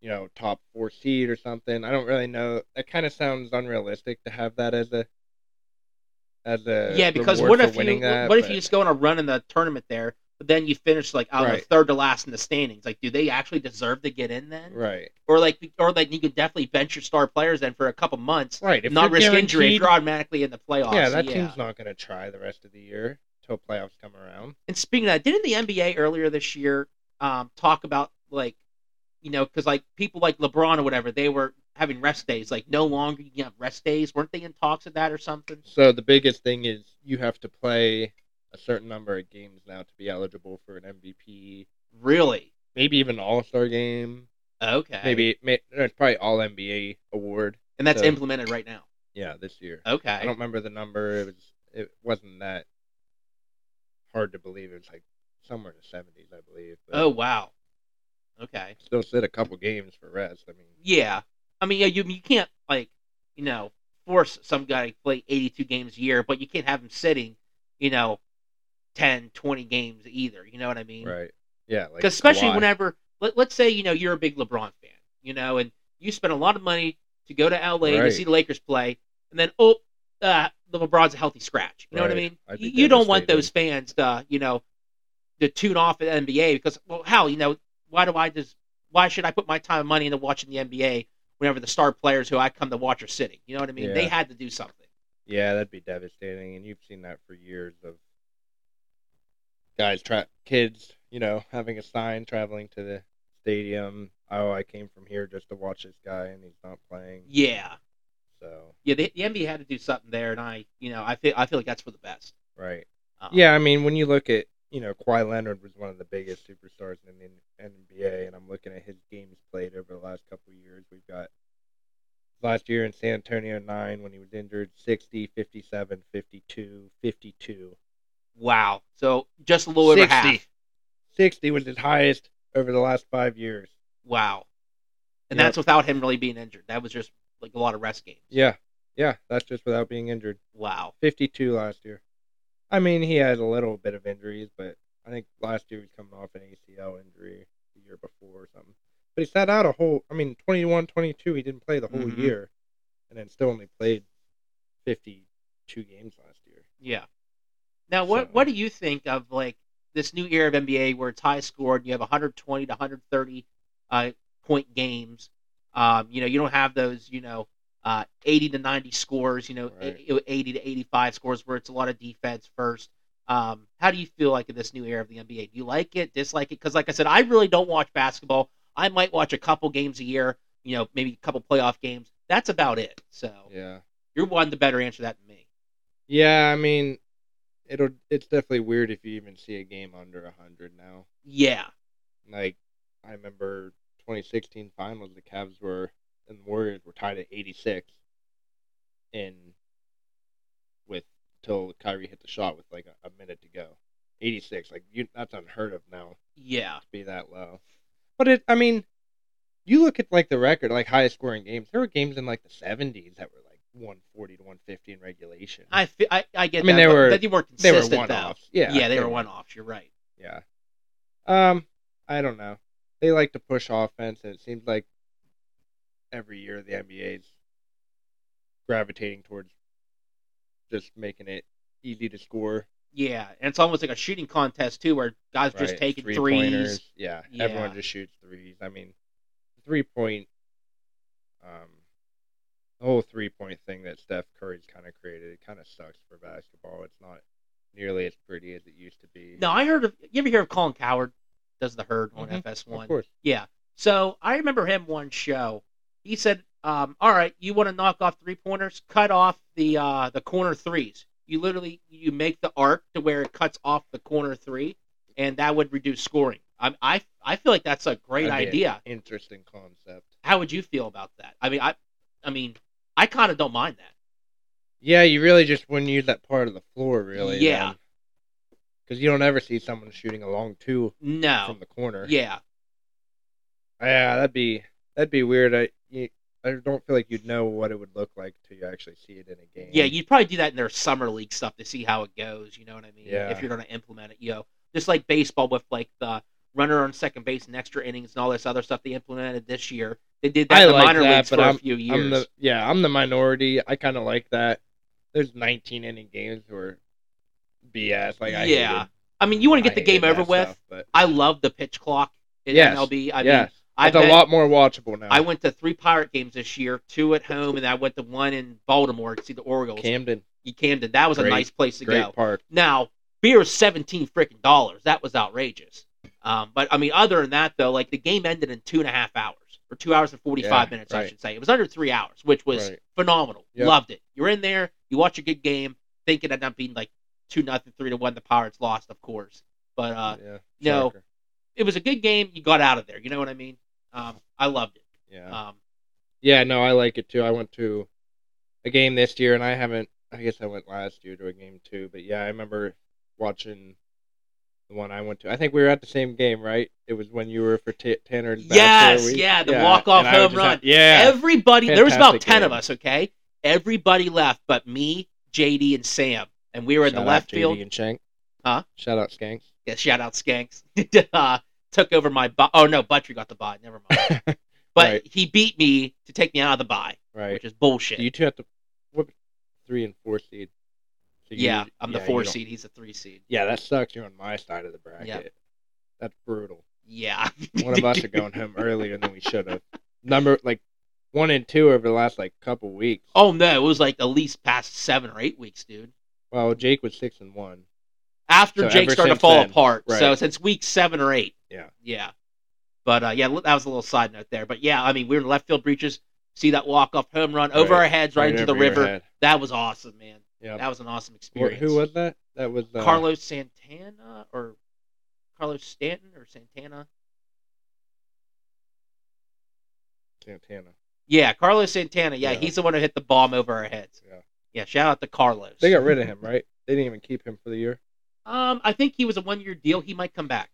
you know, top four seed or something. I don't really know. That kind of sounds unrealistic to have that as a, as a Yeah, because what if you that, what if you just go on a run in the tournament there, but then you finish like don't Right. third to last in the standings? Like, do they actually deserve to get in then? right, Or like, or like you could definitely bench your star players then for a couple months, right, if not risk injury if you're automatically in the playoffs. yeah, that team's not going to try the rest of the year till playoffs come around. And speaking of that, didn't the NBA earlier this year um, talk about like, you know, because like people like LeBron or whatever, they were having rest days. Like, no longer you can have rest days. Weren't they in talks of that or something? So the biggest thing is you have to play a certain number of games now to be eligible for an MVP, Really? maybe even All Star game, Okay. maybe may, it's probably All NBA award. And that's so- implemented right now. Yeah, this year. Okay. I don't remember the number. It was it wasn't that hard to believe. It was like somewhere in the seventies, I believe. But Oh wow. Okay. still sit a couple games for rest. I mean, Yeah. I mean, yeah, you you can't like you know force some guy to play 82 games a year, but you can't have him sitting, you know, 10, 20 games either. You know what I mean? right? Yeah, like especially Kawhi. whenever let, let's say you know you're a big LeBron fan, you know, and you spend a lot of money to go to LA to see the Lakers play, and then oh, uh, the LeBron's a healthy scratch. You know what I mean? I'd You, don't want those fans to you know to tune off at NBA because well, hell, you know, why do I just why should I put my time and money into watching the NBA whenever the star players who I come to watch are sitting? You know what I mean? They had to do something. Yeah, that'd be devastating, and you've seen that for years of guys, tra- kids, you know, having a sign traveling to the stadium. Oh, I came from here just to watch this guy, and he's not playing. Yeah, So yeah. The, the NBA had to do something there, and I, you know, I feel I feel like that's for the best. right. Um, Yeah, I mean, when you look at, you know, Kawhi Leonard was one of the biggest superstars in the NBA, and I'm looking at his games played over the last couple of years. We've got last year in San Antonio 9 when he was injured 60, 57, 52, 52. Wow. So just a little over 60. half. 60 was his highest over the last five years. Wow. And Yep. that's without him really being injured. That was just like a lot of rest games. Yeah, yeah, that's just without being injured. Wow. 52 last year. I mean, he had a little bit of injuries, but I think last year he was coming off an ACL injury the year before or something. But he sat out a whole, I mean, 21 22, he didn't play the whole Mhm. year, and then still only played 52 games last year. Yeah. Now, what So- what do you think of like this new era of NBA where it's high scored? And you have 120 to 130 uh, point games. Um, you know, you don't have those. You know, uh, 80 to 90 scores. You know, Right. 80 to 85 scores where it's a lot of defense first. Um, how do you feel like in this new era of the NBA? Do you like it? Dislike it? Because, like I said, I really don't watch basketball. I might watch a couple games a year. You know, maybe a couple playoff games. That's about it. So Yeah. you're one to better answer that than me. Yeah, I mean, it'll it's definitely weird if you even see a game under 100 now. Yeah. Like, I remember 2016 finals, the Cavs were and the Warriors were tied at 86, and with till Kyrie hit the shot with like a, a minute to go, 86. Like you, that's unheard of now Yeah. to be that low. But it, I mean, you look at like the record, like highest scoring games. There were games in like the 70s that were like 140 to 150 in regulation. I, I, I get that. I mean, that, they but were- they weren't they were one-offs. Yeah, yeah, they they were were. one offs. You're right. Yeah. Um, I don't know. They like to push offense, and it seems like every year the NBA's gravitating towards just making it easy to score. Yeah, and it's almost like a shooting contest too, where guys are just right? taking Three-pointers. threes. Yeah, Yeah. everyone just shoots threes. I mean, three point, um, the whole three point thing that Steph Curry's kind of created. It kind of sucks for basketball. It's not nearly as pretty as it used to be. No, I heard of. You ever hear of Colin Cowherd? Does the herd on Mhm, FS1? of course. Yeah. So I remember him one show. He said, um, "All right, you want to knock off three pointers? Cut off the uh, the corner threes. You literally you make the arc to where it cuts off the corner three, and that would reduce scoring. I I, I feel like that's a great That'd idea. Interesting concept. How would you feel about that? I mean, I I mean, I kind of don't mind that. Yeah, you really just wouldn't use that part of the floor, really. Yeah. Because you don't ever see someone shooting a long two No. from the corner. Yeah. Yeah, that'd be that'd be weird. I you, I don't feel like you'd know what it would look like till you actually see it in a game. Yeah, you'd probably do that in their summer league stuff to see how it goes. You know what I mean? Yeah. If you're going to implement it, you know, just like baseball with like the runner on second base and extra innings and all this other stuff they implemented this year. They did that I in the like minor that, leagues for I'm- a few years. I'm the yeah, I'm the minority. I kind of like that. There's 19 inning games where BS. Like I Yeah. hated- I mean, you want to get the game over with. stuff, but I love the pitch clock in Yes. MLB. I yes, I've it's a lot more watchable now. I went to three Pirate games this year, two at home, and I went to one in Baltimore to see the Orioles. Camden, You Camden. That was a nice place to great go. park. Now, beer is seventeen freaking dollars. That was outrageous. Um, but I mean, other than that, though, like the game ended in two and a half hours or two hours and forty five Yeah, minutes, I should say. It was under three hours, which was Right. phenomenal. Yep. Loved it. You're in there, you watch a good game, think it ended up being like two nothing, three to one. The Pirates lost, of course, but uh, yeah. no. shocker. it was a good game. You got out of there. You know what I mean? Um, I loved it. Yeah. Um, Yeah, no, I like it too. I went to a game this year, and I haven't. I guess I went last year to a game too, but yeah, I remember watching the one I went to. I think we were at the same game, right? It was when you were for T- Tanner's. bachelor Yes, week. yeah, the walk-off and I was home run. at- yeah, everybody, there was about Fantastic ten of us. Okay, everybody left, but me, JD, and Sam, and we were in Shout the out left JD field. and Shank. Huh? Shout out Skanks. Yeah, shout out Skanks. uh, took over my. Bu- oh no, Buttrey got the bye. Never mind. But Right. he beat me to take me out of the bye, right. which is bullshit. You two have to what three and four seed. So you- yeah, I'm the four seed. He's a three seed. Yeah, that sucks. You're on my side of the bracket. Yep. That's brutal. Yeah. One of us are going home earlier than we should have. Number like one and two over the last like couple weeks. Oh no, it was like at least past seven or eight weeks, dude. Well, Jake was six and one. After So Jake started to fall then, apart. So since week seven or eight. Yeah. Yeah. But uh, yeah, that was a little side note there. But yeah, I mean, we were in left field breaches. See that walk off home run over Right. our heads right, into the river. That was awesome, man. Yeah. That was an awesome experience. Who was that? That was uh, Carlos Santana or Carlos Stanton or Santana? Santana. Yeah, Carlos Santana. Yeah, Yeah. he's the one who hit the bomb over our heads. Yeah. Yeah, shout out to Carlos. They got rid of him, right? They didn't even keep him for the year. Um, I think he was a one year deal. He might come back.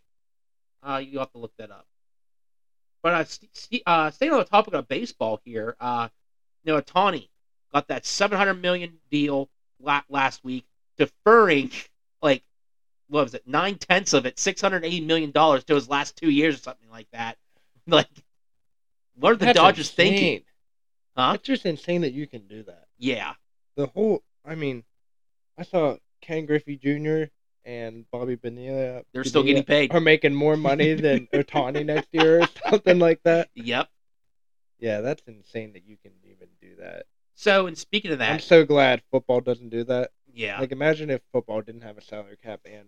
Uh, you have to look that up. But uh, st- uh, staying on the topic of baseball here, uh, you know, Ohtani got that seven hundred million deal la- last week, deferring like what was it, nine tenths of it, six hundred eighty million dollars to his last two years or something like that. Like, what are the That's Dodgers thinking? insane. Huh? It's just insane that you can do that. Yeah, The whole, I mean, I saw Ken Griffey Jr. and Bobby Bonilla. they're still getting paid. Are making more money than Ohtani next year or something like that. Yep. Yeah, that's insane that you can even do that. So, and speaking of that, I'm so glad football doesn't do that. yeah, Like, imagine if football didn't have a salary cap and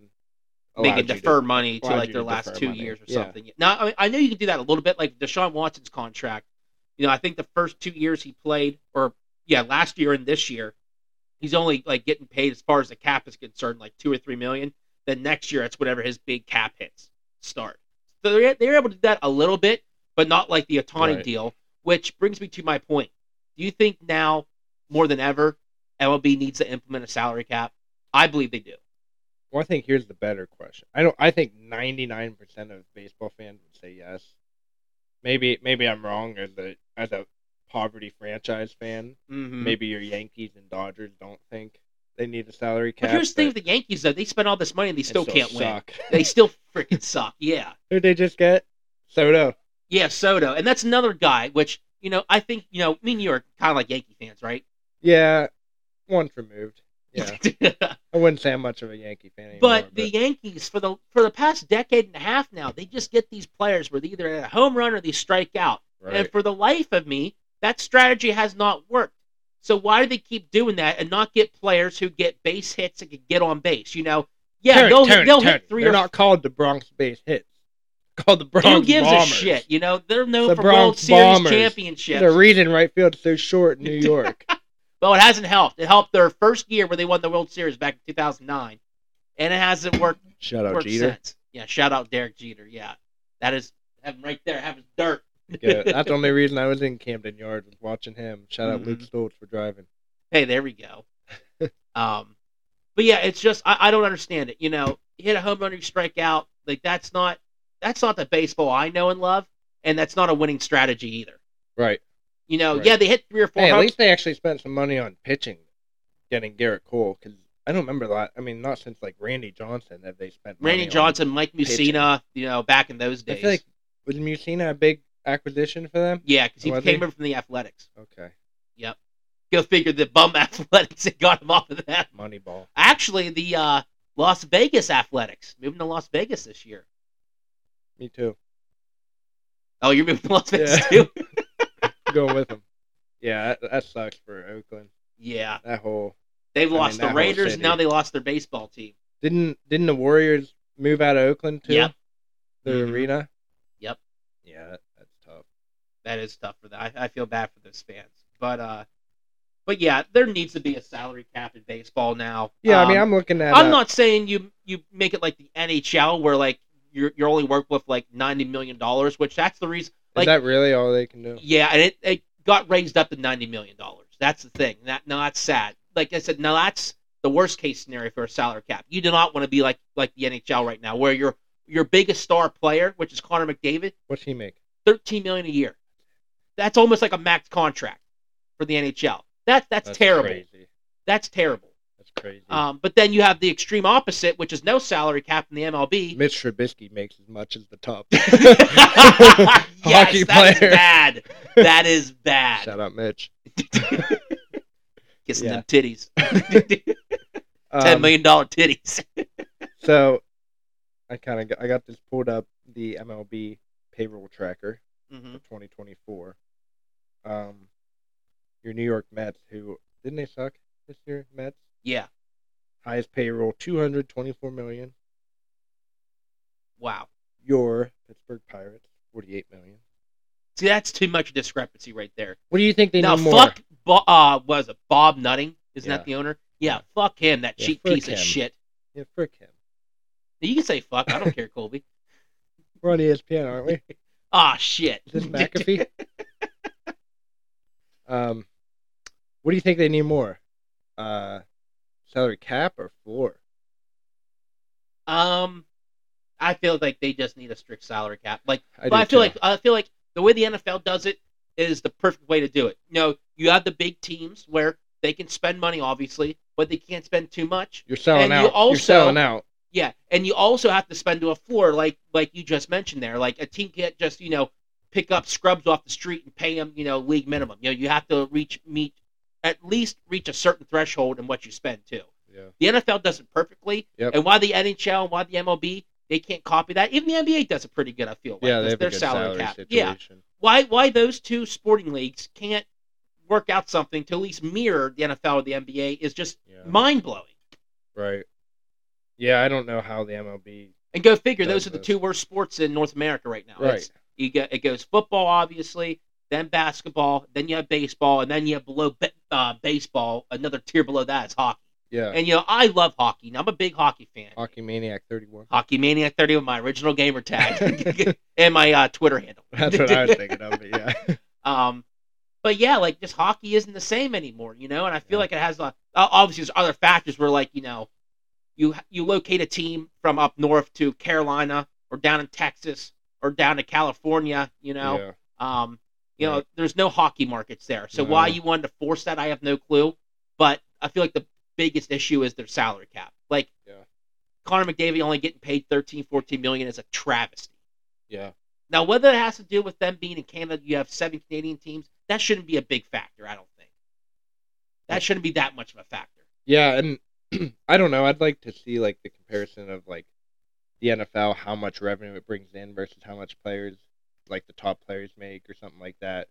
they could you to- defer money to like their last two money. years or Yeah. something. Now, I, mean, I know you can do that a little bit, like Deshaun Watson's contract. You know, I think the first two years he played, or yeah, last year and this year, he's only like getting paid as far as the cap is concerned, like two or three million. Then next year, it's whatever his big cap hits start. So they're they're able to do that a little bit, but not like the Ohtani Right. deal. Which brings me to my point. Do you think now more than ever MLB needs to implement a salary cap? I believe they do. Well, I think here's the better question. I don't. I think 99% of baseball fans would say yes. Maybe, maybe I'm wrong as a as a poverty franchise fan. Mm-hmm. Maybe your Yankees and Dodgers don't think they need a salary cap. But here's the thing with the Yankees, though. They spend all this money and they they still can't win. They still freaking suck. Yeah. Who'd they just get? Soto. Yeah, Soto. And that's another guy, which, you know, I think, you know, me and you are kind of like Yankee fans, right? Yeah, once removed. Yeah, I wouldn't say I'm much of a Yankee fan anymore. but the Yankees, for the for the past decade and a half now, they just get these players where they either hit a home run or they strike out. right. And for the life of me, that strategy has not worked. So why do they keep doing that and not get players who get base hits and can get on base? You know, yeah, Tony, they'll, Tony, they'll Tony, hit 3 They're or not called the Bronx base hits. Called the Bronx Who gives Bombers. a shit? You know, they're known The for World Bronx Series Bombers. championships. There's a reason right field's so short in New York. But it hasn't helped. It helped their first year where they won the World Series back in 2009, and it hasn't worked, Shout out worked Jeter. since. Yeah, shout out Derek Jeter. Yeah, that is have him right there. Have his dirt. Yeah, that's the only reason I was in Camden Yards was watching him. Shout out Luke Mhm. Stoltz for driving. hey, there we go. um, but yeah, it's just I, I don't understand it. You know, you hit a home run, you strike out. Like that's not that's not the baseball I know and love, and that's not a winning strategy either. Right. You know, Right. yeah, they hit three or four. Hey, at least they actually spent some money on pitching, getting Gerrit Cole. Because I don't remember that. I mean, not since like Randy Johnson have they spent. money Randy on- Johnson, Mike pitching. Mussina, you know, back in those days. I feel like was Mussina a big acquisition for them? yeah, because he Was came he? in from the Athletics. Okay, Yep. Go figure the bum athletics that got him off of that. Moneyball. Actually, the uh, Las Vegas Athletics moving to Las Vegas this year. Me too. Oh, you're moving to Las Vegas Yeah. too? Going with them. Yeah, that, that sucks for Oakland. Yeah, That whole they've mean, lost that the Raiders. city. Now they lost their baseball team. didn't didn't the Warriors move out of Oakland too? Yep. The Mhm. arena. Yep. Yeah, that, that's tough. That is tough for that. I, I feel bad for those fans. But uh, but yeah, there needs to be a salary cap in baseball now. Yeah, I mean, Um, I'm looking at. I'm uh, not saying you you make it like the NHL where like you're you're only working with like ninety million dollars, which that's the reason. Is that really all they can do? Yeah, and it, it got raised up to ninety million dollars. That's the thing. That now that's sad. Like I said, now that's the worst case scenario for a salary cap. You do not want to be like like the NHL right now, where your your biggest star player, which is Connor McDavid, What's he make? thirteen million a year. That's almost like a max contract for the NHL. That that's, terrible. Crazy. That's terrible. That's crazy. Um, but then you have the extreme opposite, which is no salary cap in the MLB. Mitch Trubisky makes as much as the top yes, hockey that is player. bad. That is bad. Shout out Mitch. Kissing Yeah. them titties. Um, Ten million dollar titties. So, I kind of I got this pulled up the MLB payroll tracker hmm for 2024. Um, your New York Mets, who didn't they suck this year? Mets Yeah. highest payroll 224 million. Wow. Your Pittsburgh Pirates 48 million. See, that's too much discrepancy right there. What do you think they now, need more? fuck. Bo- uh, was it Bob Nutting? Isn't Yeah. that the owner? Yeah, Fuck him. That Yeah, cheap piece of shit. Yeah, frick him. You can say fuck. I don't care, Colby. We're on ESPN, aren't we? Ah, shit. Is this McAfee? um, what do you think they need more? Uh, salary cap or floor? um, I feel like they just need a strict salary cap. Like, I, but I feel too. like I feel like the way the NFL does it is the perfect way to do it. You know, you have the big teams where they can spend money, obviously, but they can't spend too much. you're selling and you out. You're selling out. Yeah, and you also have to spend to a floor, like like you just mentioned there. Like a team can't just you know pick up scrubs off the street and pay them you know league minimum. You know, you have to reach meet at least reach a certain threshold in what you spend too. Yeah. The NFL does it perfectly, Yep. and why the NHL and why the MLB they can't copy that. Even the NBA does it pretty good. I feel like Yeah, they have their salary, salary cap. Yeah, why why those two sporting leagues can't work out something to at least mirror the NFL or the NBA is just Yeah. mind blowing. Right. Yeah, I don't know how the MLB. And go figure, those are the this. two worst sports in North America right now. Right. It's, you get it goes football, obviously, then basketball, then you have baseball, and then you have below uh, baseball, another tier below that is hockey. Yeah. And you know, I love hockey. Now, I'm a big hockey fan. Hockey Maniac 31. Hockey Maniac 30 with my original gamer tag and my uh, Twitter handle. That's what I was thinking of. But yeah. Um, but yeah, like just hockey isn't the same anymore, you know. And I feel Yeah. like it has a, uh, obviously there's other factors where like you know, you you locate a team from up north to Carolina or down in Texas or down to California, you know. yeah. Um, you know, there's no hockey markets there. So why you wanted to force that, I have no clue. But I feel like the biggest issue is their salary cap. Like Yeah. Connor McDavid only getting paid 13, 14 million is a travesty. Yeah. Now, whether it has to do with them being in Canada, you have seven Canadian teams, that shouldn't be a big factor, I don't think. That shouldn't be that much of a factor. Yeah, and I don't know. I'd like to see like the comparison of like the NFL, how much revenue it brings in versus how much players, like the top players, make or something like that.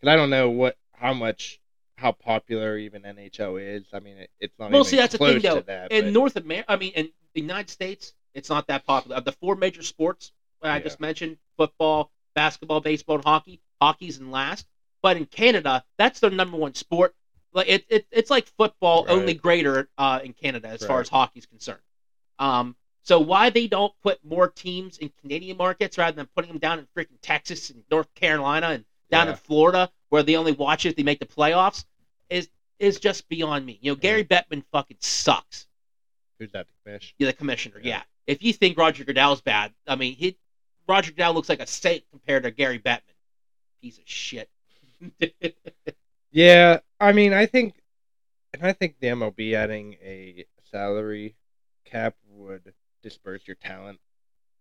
Because I don't know what how much how popular even NHL is. I mean, it, it's not Well, even see, that's the close thing, though. that. In but- North America, I mean, in the United States, it's not that popular. Of the four major sports I Yeah. just mentioned football, basketball, baseball, and hockey hockey's in last. But in Canada, that's their number one sport. Like it, it it's like football, Right. only greater uh, in Canada as far Right. as hockey's concerned. Um, so why they don't put more teams in Canadian markets rather than putting them down in freaking Texas and North Carolina and down Yeah. in Florida where they only watch it if they make the playoffs is is just beyond me. You know, Gary Bettman fucking sucks. who's that? The fish? Yeah, the commissioner. Yeah. Yeah. If you think Roger Goodell's bad, I mean, he Roger Goodell looks like a saint compared to Gary Bettman. Piece of shit. Yeah, I mean, I think, and I think the MLB adding a salary cap would disperse your talent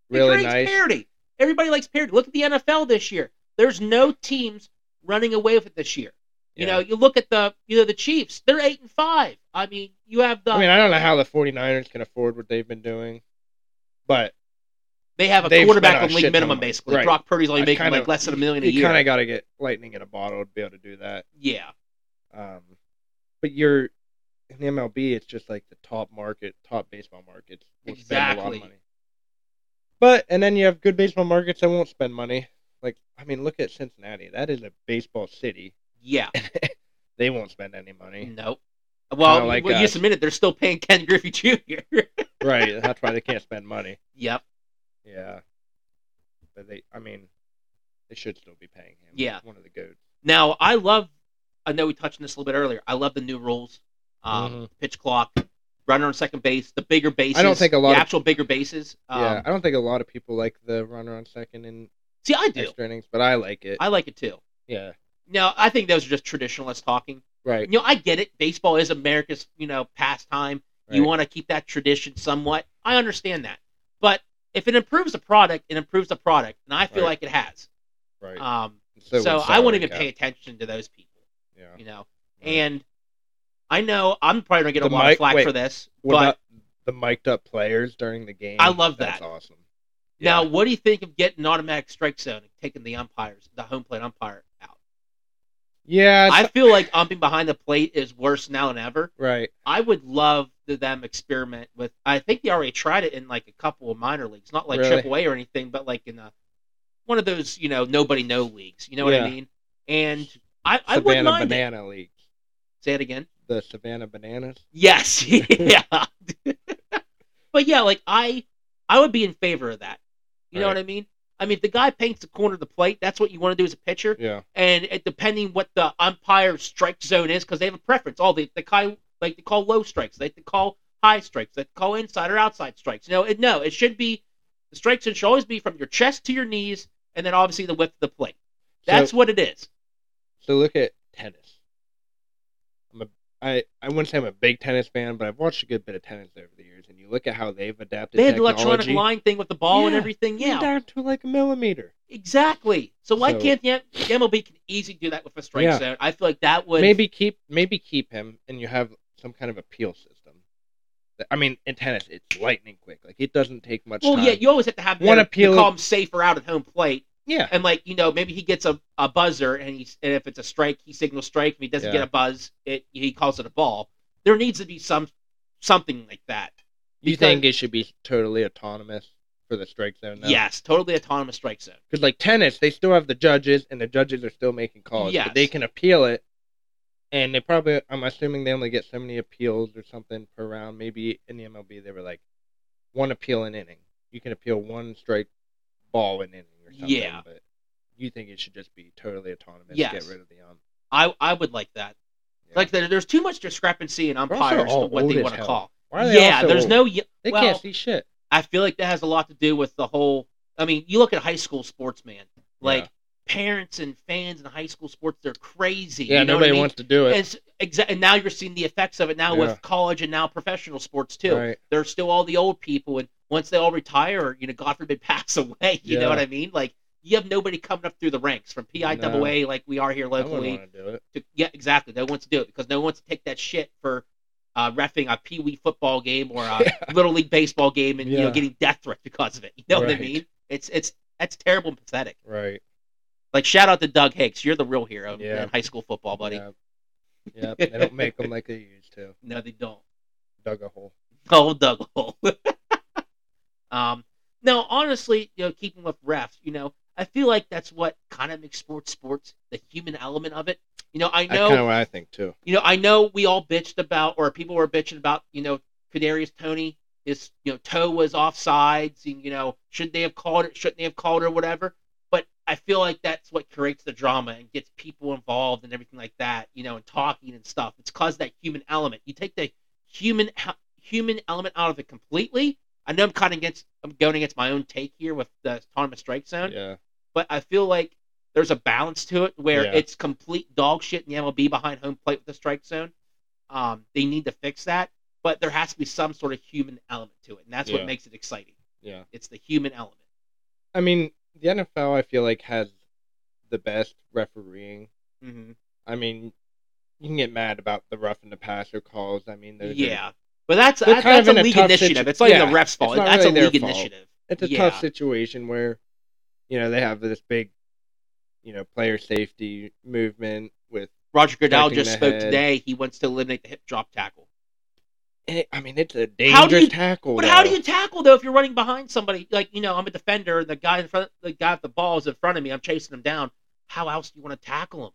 really nice. Parity. Everybody likes parity. Look at the NFL this year. There's no teams running away with it this year. You Yeah. know, you look at the you know the Chiefs. They're eight and five. I mean, you have the I mean, I don't know how the 49ers can afford what they've been doing, but they have a quarterback on league minimum basically. Right. Brock Purdy's only I making kinda- like less than a million a you year. You kind of got to get lightning in a bottle to be able to do that. yeah. Um, but you're in the MLB, it's just like the top market, top baseball markets will spend a lot Exactly. of money. But and then you have good baseball markets that won't spend money. Like I mean, look at Cincinnati. That is a baseball city. Yeah. they won't spend any money. Nope. Well, like well you us. submitted. They're still paying Ken Griffey Jr. right. That's why they can't spend money. yep. Yeah. But they, I mean, they should still be paying him. Yeah. One of the goats. Now I love. I know we touched on this a little bit earlier. I love the new rules. Um, Mhm. Pitch clock, runner on second base, the bigger bases. I don't think a lot the of- actual bigger bases. Um, yeah. I don't think a lot of people like the runner on second in See, I do. extra innings, but I like it. I like it too. yeah. Now I think those are just traditionalists talking. Right. You know, I get it. Baseball is America's you know pastime. You want to keep that tradition somewhat. I understand that, but if it improves the product, it improves the product, and I feel Right. like it has. Right. Um, so so I won't even cap. pay attention to those people. Yeah. You know, Right. and I know I'm probably gonna get a The lot of flack wait, for this, What but about the mic'd up players during the game? I love that. That's awesome. now Yeah. what do you think of getting an automatic strike zone and taking the umpires, the home plate umpire out? Yeah. I feel like umping behind the plate is worse now than ever. right. I would love to them experiment with. I think they already tried it in like a couple of minor leagues, not like Really? Triple A or anything, but like in a one of those you know nobody know leagues. You know what I Yeah. mean? And I I wouldn't Savannah mind it. Banana League. Say it again. The Savannah Bananas. Yes, yeah. but yeah, like I I would be in favor of that. You know Right. what I mean? I mean, if the guy paints the corner of the plate, that's what you want to do as a pitcher. Yeah. and it, depending what the umpire's strike zone is, because they have a preference. All they the call like they call low strikes, they call high strikes, they call inside or outside strikes. No, it, no, it should be the strike zone should always be from your chest to your knees, and then obviously the width of the plate. That's so, what it is. so look at tennis. I, I wouldn't say I'm a big tennis fan, but I've watched a good bit of tennis over the years, and you look at how they've adapted They had the electronic line thing with the ball and everything. Yeah, down to like a millimeter. exactly. So why So- can't the, MLB can easily do that with a strike Yeah. zone? I feel like that would maybe keep maybe keep him, and you have some kind of appeal system. I mean, in tennis, it's lightning quick. Like it doesn't take much Well, time. yeah, you always have to have One appeal- call him safer out at home plate. Yeah, and like you know maybe he gets a, a buzzer and he's and if it's a strike he signals strike if he doesn't Yeah. get a buzz it he calls it a ball there needs to be some something like that you because- think it should be totally autonomous for the strike zone? Now? yes totally autonomous strike zone because like tennis, they still have the judges, and the judges are still making calls. Yes. But they can appeal it, and they probably. I'm assuming they only get so many appeals or something per round. Maybe in the MLB they were like one appeal an inning. You can appeal one strike ball an inning or something. Yeah. But you think it should just be totally autonomous? Yes. Get rid of the ump. i i would like that Yeah. like there, there's too much discrepancy in umpires to what they want to call Why are they yeah there's old? no They well, can't see shit. i feel like that has a lot to do with the whole i mean you look at high school sports man like Yeah. parents and fans in high school sports they're crazy Yeah, you know nobody I mean? wants to do it. and, exa- and now you're seeing the effects of it now Yeah. with college and now professional sports too. Right. There's still all the old people, and once they all retire, or, you know, God forbid, pass away. You know what I mean? Like you have nobody coming up through the ranks from PIAA like we are here locally. to. To, yeah, exactly. No one wants to do it because no one wants to take that shit for uh, refing a pee wee football game or a Yeah. little league baseball game and you know getting death threats because of it. You know what I mean? It's it's that's terrible and pathetic. Right. Like shout out to Doug Hicks. You're the real hero in- Yeah. in high school football, buddy. Yeah. yeah. They don't make them like they used to. No, they don't. Dug a hole. Oh, Doug Hole. Um, no, honestly, you know, keeping with refs, you know, I feel like that's what kind of makes sports sports, the human element of it. You know, I That's know, kind of what I think too. you know, I know we all bitched about, or people were bitching about, you know, Kadarius Toney, his, you know, toe was offsides, and you know, should they have called it? Shouldn't they have called it, or whatever? But I feel like that's what creates the drama and gets people involved and everything like that, you know, and talking and stuff. It's cause that human element. You take the human human element out of it completely. I know I'm kind of against, I'm going against my own take here with the autonomous strike zone, Yeah. but I feel like there's a balance to it where Yeah. it's complete dog shit in the MLB behind home plate with the strike zone. Um, they need to fix that, but there has to be some sort of human element to it, and that's what makes it exciting. Yeah. It's the human element. I mean, the NFL, I feel like has the best refereeing. hmm I mean, you can get mad about the rough and the passer calls. I mean, those are- Yeah, but that's that's, uh, kind that's a in a league initiative. situ- it's not even the ref's fault. That's really a league fault. initiative. it's a yeah. tough situation where, you know, they have this big, you know, player safety movement with. Roger Goodell just spoke head. today. He wants to eliminate the hip drop tackle. it- I mean, it's a How do dangerous you- tackle. But how do though. you tackle though if you're running behind somebody? Like you know, I'm a defender. and The guy in front, the guy with the ball is in front of me. I'm chasing him down. How else do you want to tackle him?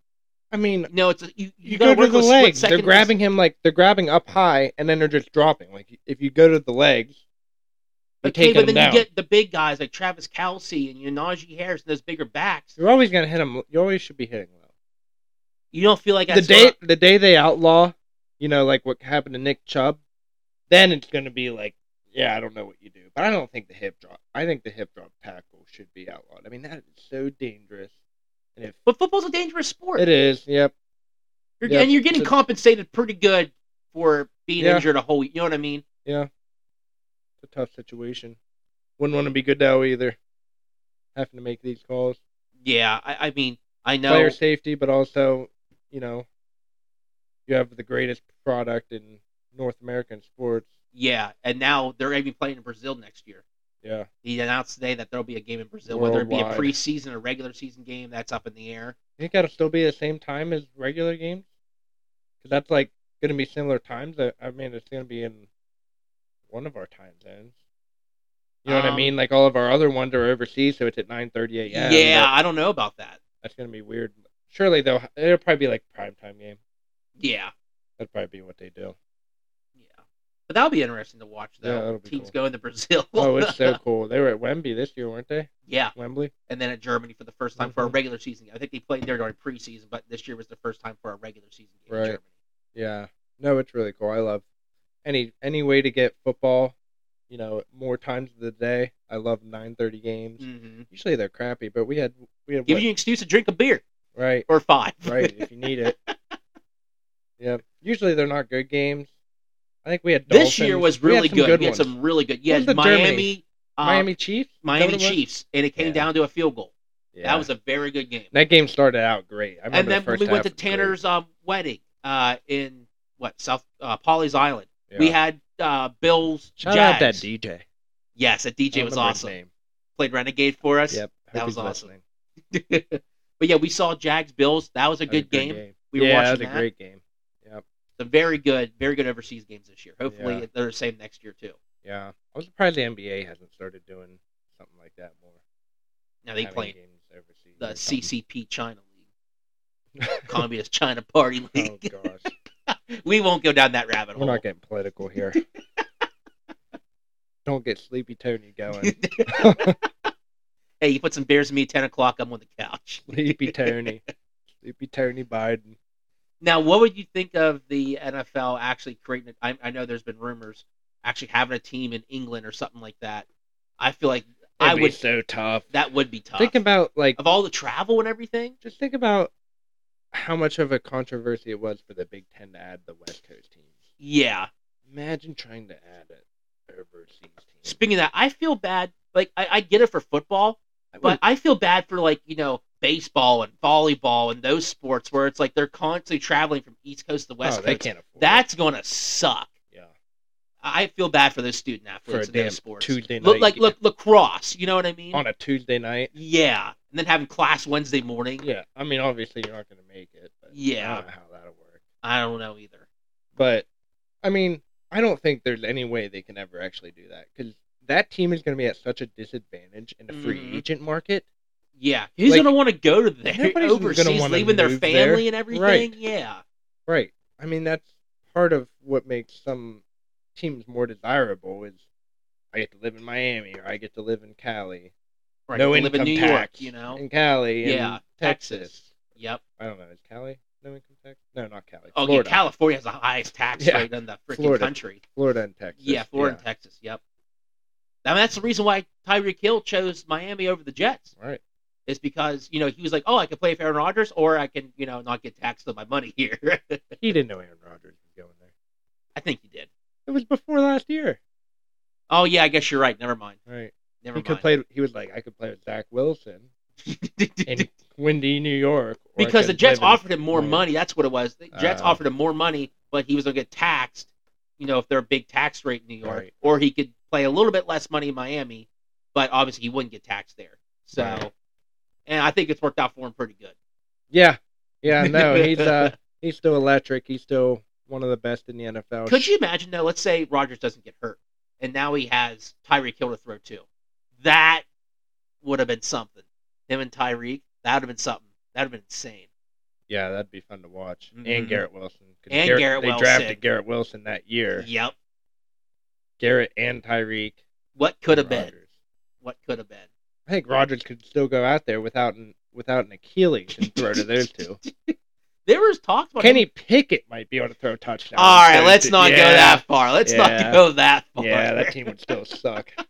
I mean, No, it's a, you. You, you go to the legs. They're second- grabbing him like they're grabbing up high, and then they're just dropping. Like if you go to the legs, you're Okay, taking but them then down. you get the big guys like Travis Kelce and you know, Najee Harris and those bigger backs. You're always gonna hit them. You always should be hitting low. You don't feel like the that's day gonna- the day they outlaw, you know, like what happened to Nick Chubb, then it's gonna be like, yeah, I don't know what you do, but I don't think the hip drop. I think the hip drop tackle should be outlawed. I mean, that is so dangerous. And if But football's a dangerous sport. it is, yep, You're, yeah, and you're getting compensated pretty good for being Yeah. injured a whole. You know what I mean? yeah, it's a tough situation. Wouldn't want to be good now either, having to make these calls. Yeah, I, I mean, I know. Player safety, but also, you know, you have the greatest product in North American sports. Yeah, and now they're going to be playing in Brazil next year. Yeah, He announced today that there'll be a game in Brazil, whether it be a preseason or regular season game. That's up in the air. You think that'll still be the same time as regular games? Because that's like going to be similar times. I, mean, it's going to be in one of our time zones. You know what I Um, mean? Like all of our other ones are overseas, so it's at nine thirty a.m. yeah, I don't know about that. that's going to be weird. Surely they'll it'll probably be like prime time game. Yeah, That'd probably be what they do. Yeah. But that'll be interesting to watch, Yeah, though. be Teams cool. going to Brazil. Oh, it's so cool. They were at Wembley this year, weren't they? yeah, Wembley. and then at Germany for the first time for a Mhm. regular season. game. I think they played there during preseason, but this year was the first time for a regular season game in Right. Germany. Yeah. No, it's really cool. I love any any way to get football. You know, more times of the day. I love nine thirty games. Mm-hmm. Usually they're crappy, but we had we had Give what- you an excuse to drink a beer right, or five. right if you need it. yeah. Usually they're not good games. I think we had this year was really some good. good we had ones. some really good. Yeah, Miami, uh, Miami Chiefs. Miami what it was? Chiefs, and it came Yeah. down to a field goal. Yeah. That was a very good game. that game started out great. I remember and then the we went to half was great. Tanner's um, wedding uh, in what South uh, Pawleys Island. Yeah. We had uh, Bills. shout out that DJ. Yes, that DJ was awesome. name. Played Renegade for us. Yep. that was awesome. but yeah, we saw Jags Bills. That was a That was good game. We were watching that was a that. great game. Some very good, very good overseas games this year. Hopefully Yeah. they're the same next year too. Yeah. I was surprised the NBA hasn't started doing something like that more. Now they play games overseas the. CCP China League, Communist China Party oh League. gosh, we won't go down that rabbit hole. we're not getting political here. Don't get Sleepy Tony going. hey, you put some beers in me ten o'clock. I'm on the couch. Sleepy Tony. Sleepy Tony Biden. Now, what would you think of the NFL actually creating? it? I, I know there's been rumors actually having a team in England or something like that. I feel like I That'd be would. so tough. That would be tough. Think about like of all the travel and everything. just think about how much of a controversy it was for the Big Ten to add the West Coast teams. Yeah. Imagine trying to add an overseas team. Speaking of that, I feel bad. Like I, I get it for football, I but I feel bad for like you know baseball and volleyball and those sports where it's like they're constantly traveling from East Coast to West oh, Coast. afford. it. That's gonna suck. yeah. I feel bad for those student athletes in those sports. Tuesday Look night like game. look lacrosse. You know what I mean? on a Tuesday night. Yeah, and then having class Wednesday morning. Yeah, I mean, obviously you're not going to make it. But Yeah. I don't know how that'll work. I don't know either. But I mean, I don't think there's any way they can ever actually do that because that team is going to be at such a disadvantage in the free Mhm. agent market. Yeah, who's Like, gonna want to go to there nobody's gonna overseas, leaving their family there. and everything? Right. Yeah, Right. I mean, that's part of what makes some teams more desirable is I get to live in Miami or I get to live in Cali. right. no income live in New tax York, you know. in Cali. and Yeah, Texas. Texas. Yep. I don't know. Is Cali no income tax? No, not Cali. Oh, Florida. yeah, California has the highest tax Yeah. rate in the freaking Florida. country. Florida and Texas. Yeah, Florida and Texas. Yep. I mean, that's the reason why Tyreek Hill chose Miami over the Jets. Right. Is because you know he was like, oh, I can play for Aaron Rodgers, or I can you know not get taxed on my money here. He didn't know Aaron Rodgers was going there. I think he did. It was before last year. Oh yeah, I guess you're right. Never mind. Right. Never he could mind. play. He was like, I could play with Zach Wilson in windy New York. because the Jets offered him more money. That's what it was. The Jets Oh. offered him more money, but he was going to get taxed. You know, if they're a big tax rate in New York, Right. or he could play a little bit less money in Miami, but obviously he wouldn't get taxed there. So, Right. And I think it's worked out for him pretty good. Yeah. Yeah. No, he's uh he's still electric. He's still one of the best in the NFL. Could you imagine though? Let's say Rodgers doesn't get hurt, and now he has Tyreek Hill to throw to. That would have been something. Him and Tyreek, that would have been something. That would have been insane. Yeah, that'd be fun to watch. Mhm. And Garrett Wilson. And Garrett Wilson. they Wilson. drafted Garrett Wilson that year. Yep. Garrett and Tyreek. What could have been? What could have been? I think Rodgers could still go out there without an without an Achilles and throw to those two. There was talk about Kenny him- Pickett might be able to throw touchdowns. All right, Those let's two- not go that far. Let's Yeah. not go that far. Yeah, that team would still suck.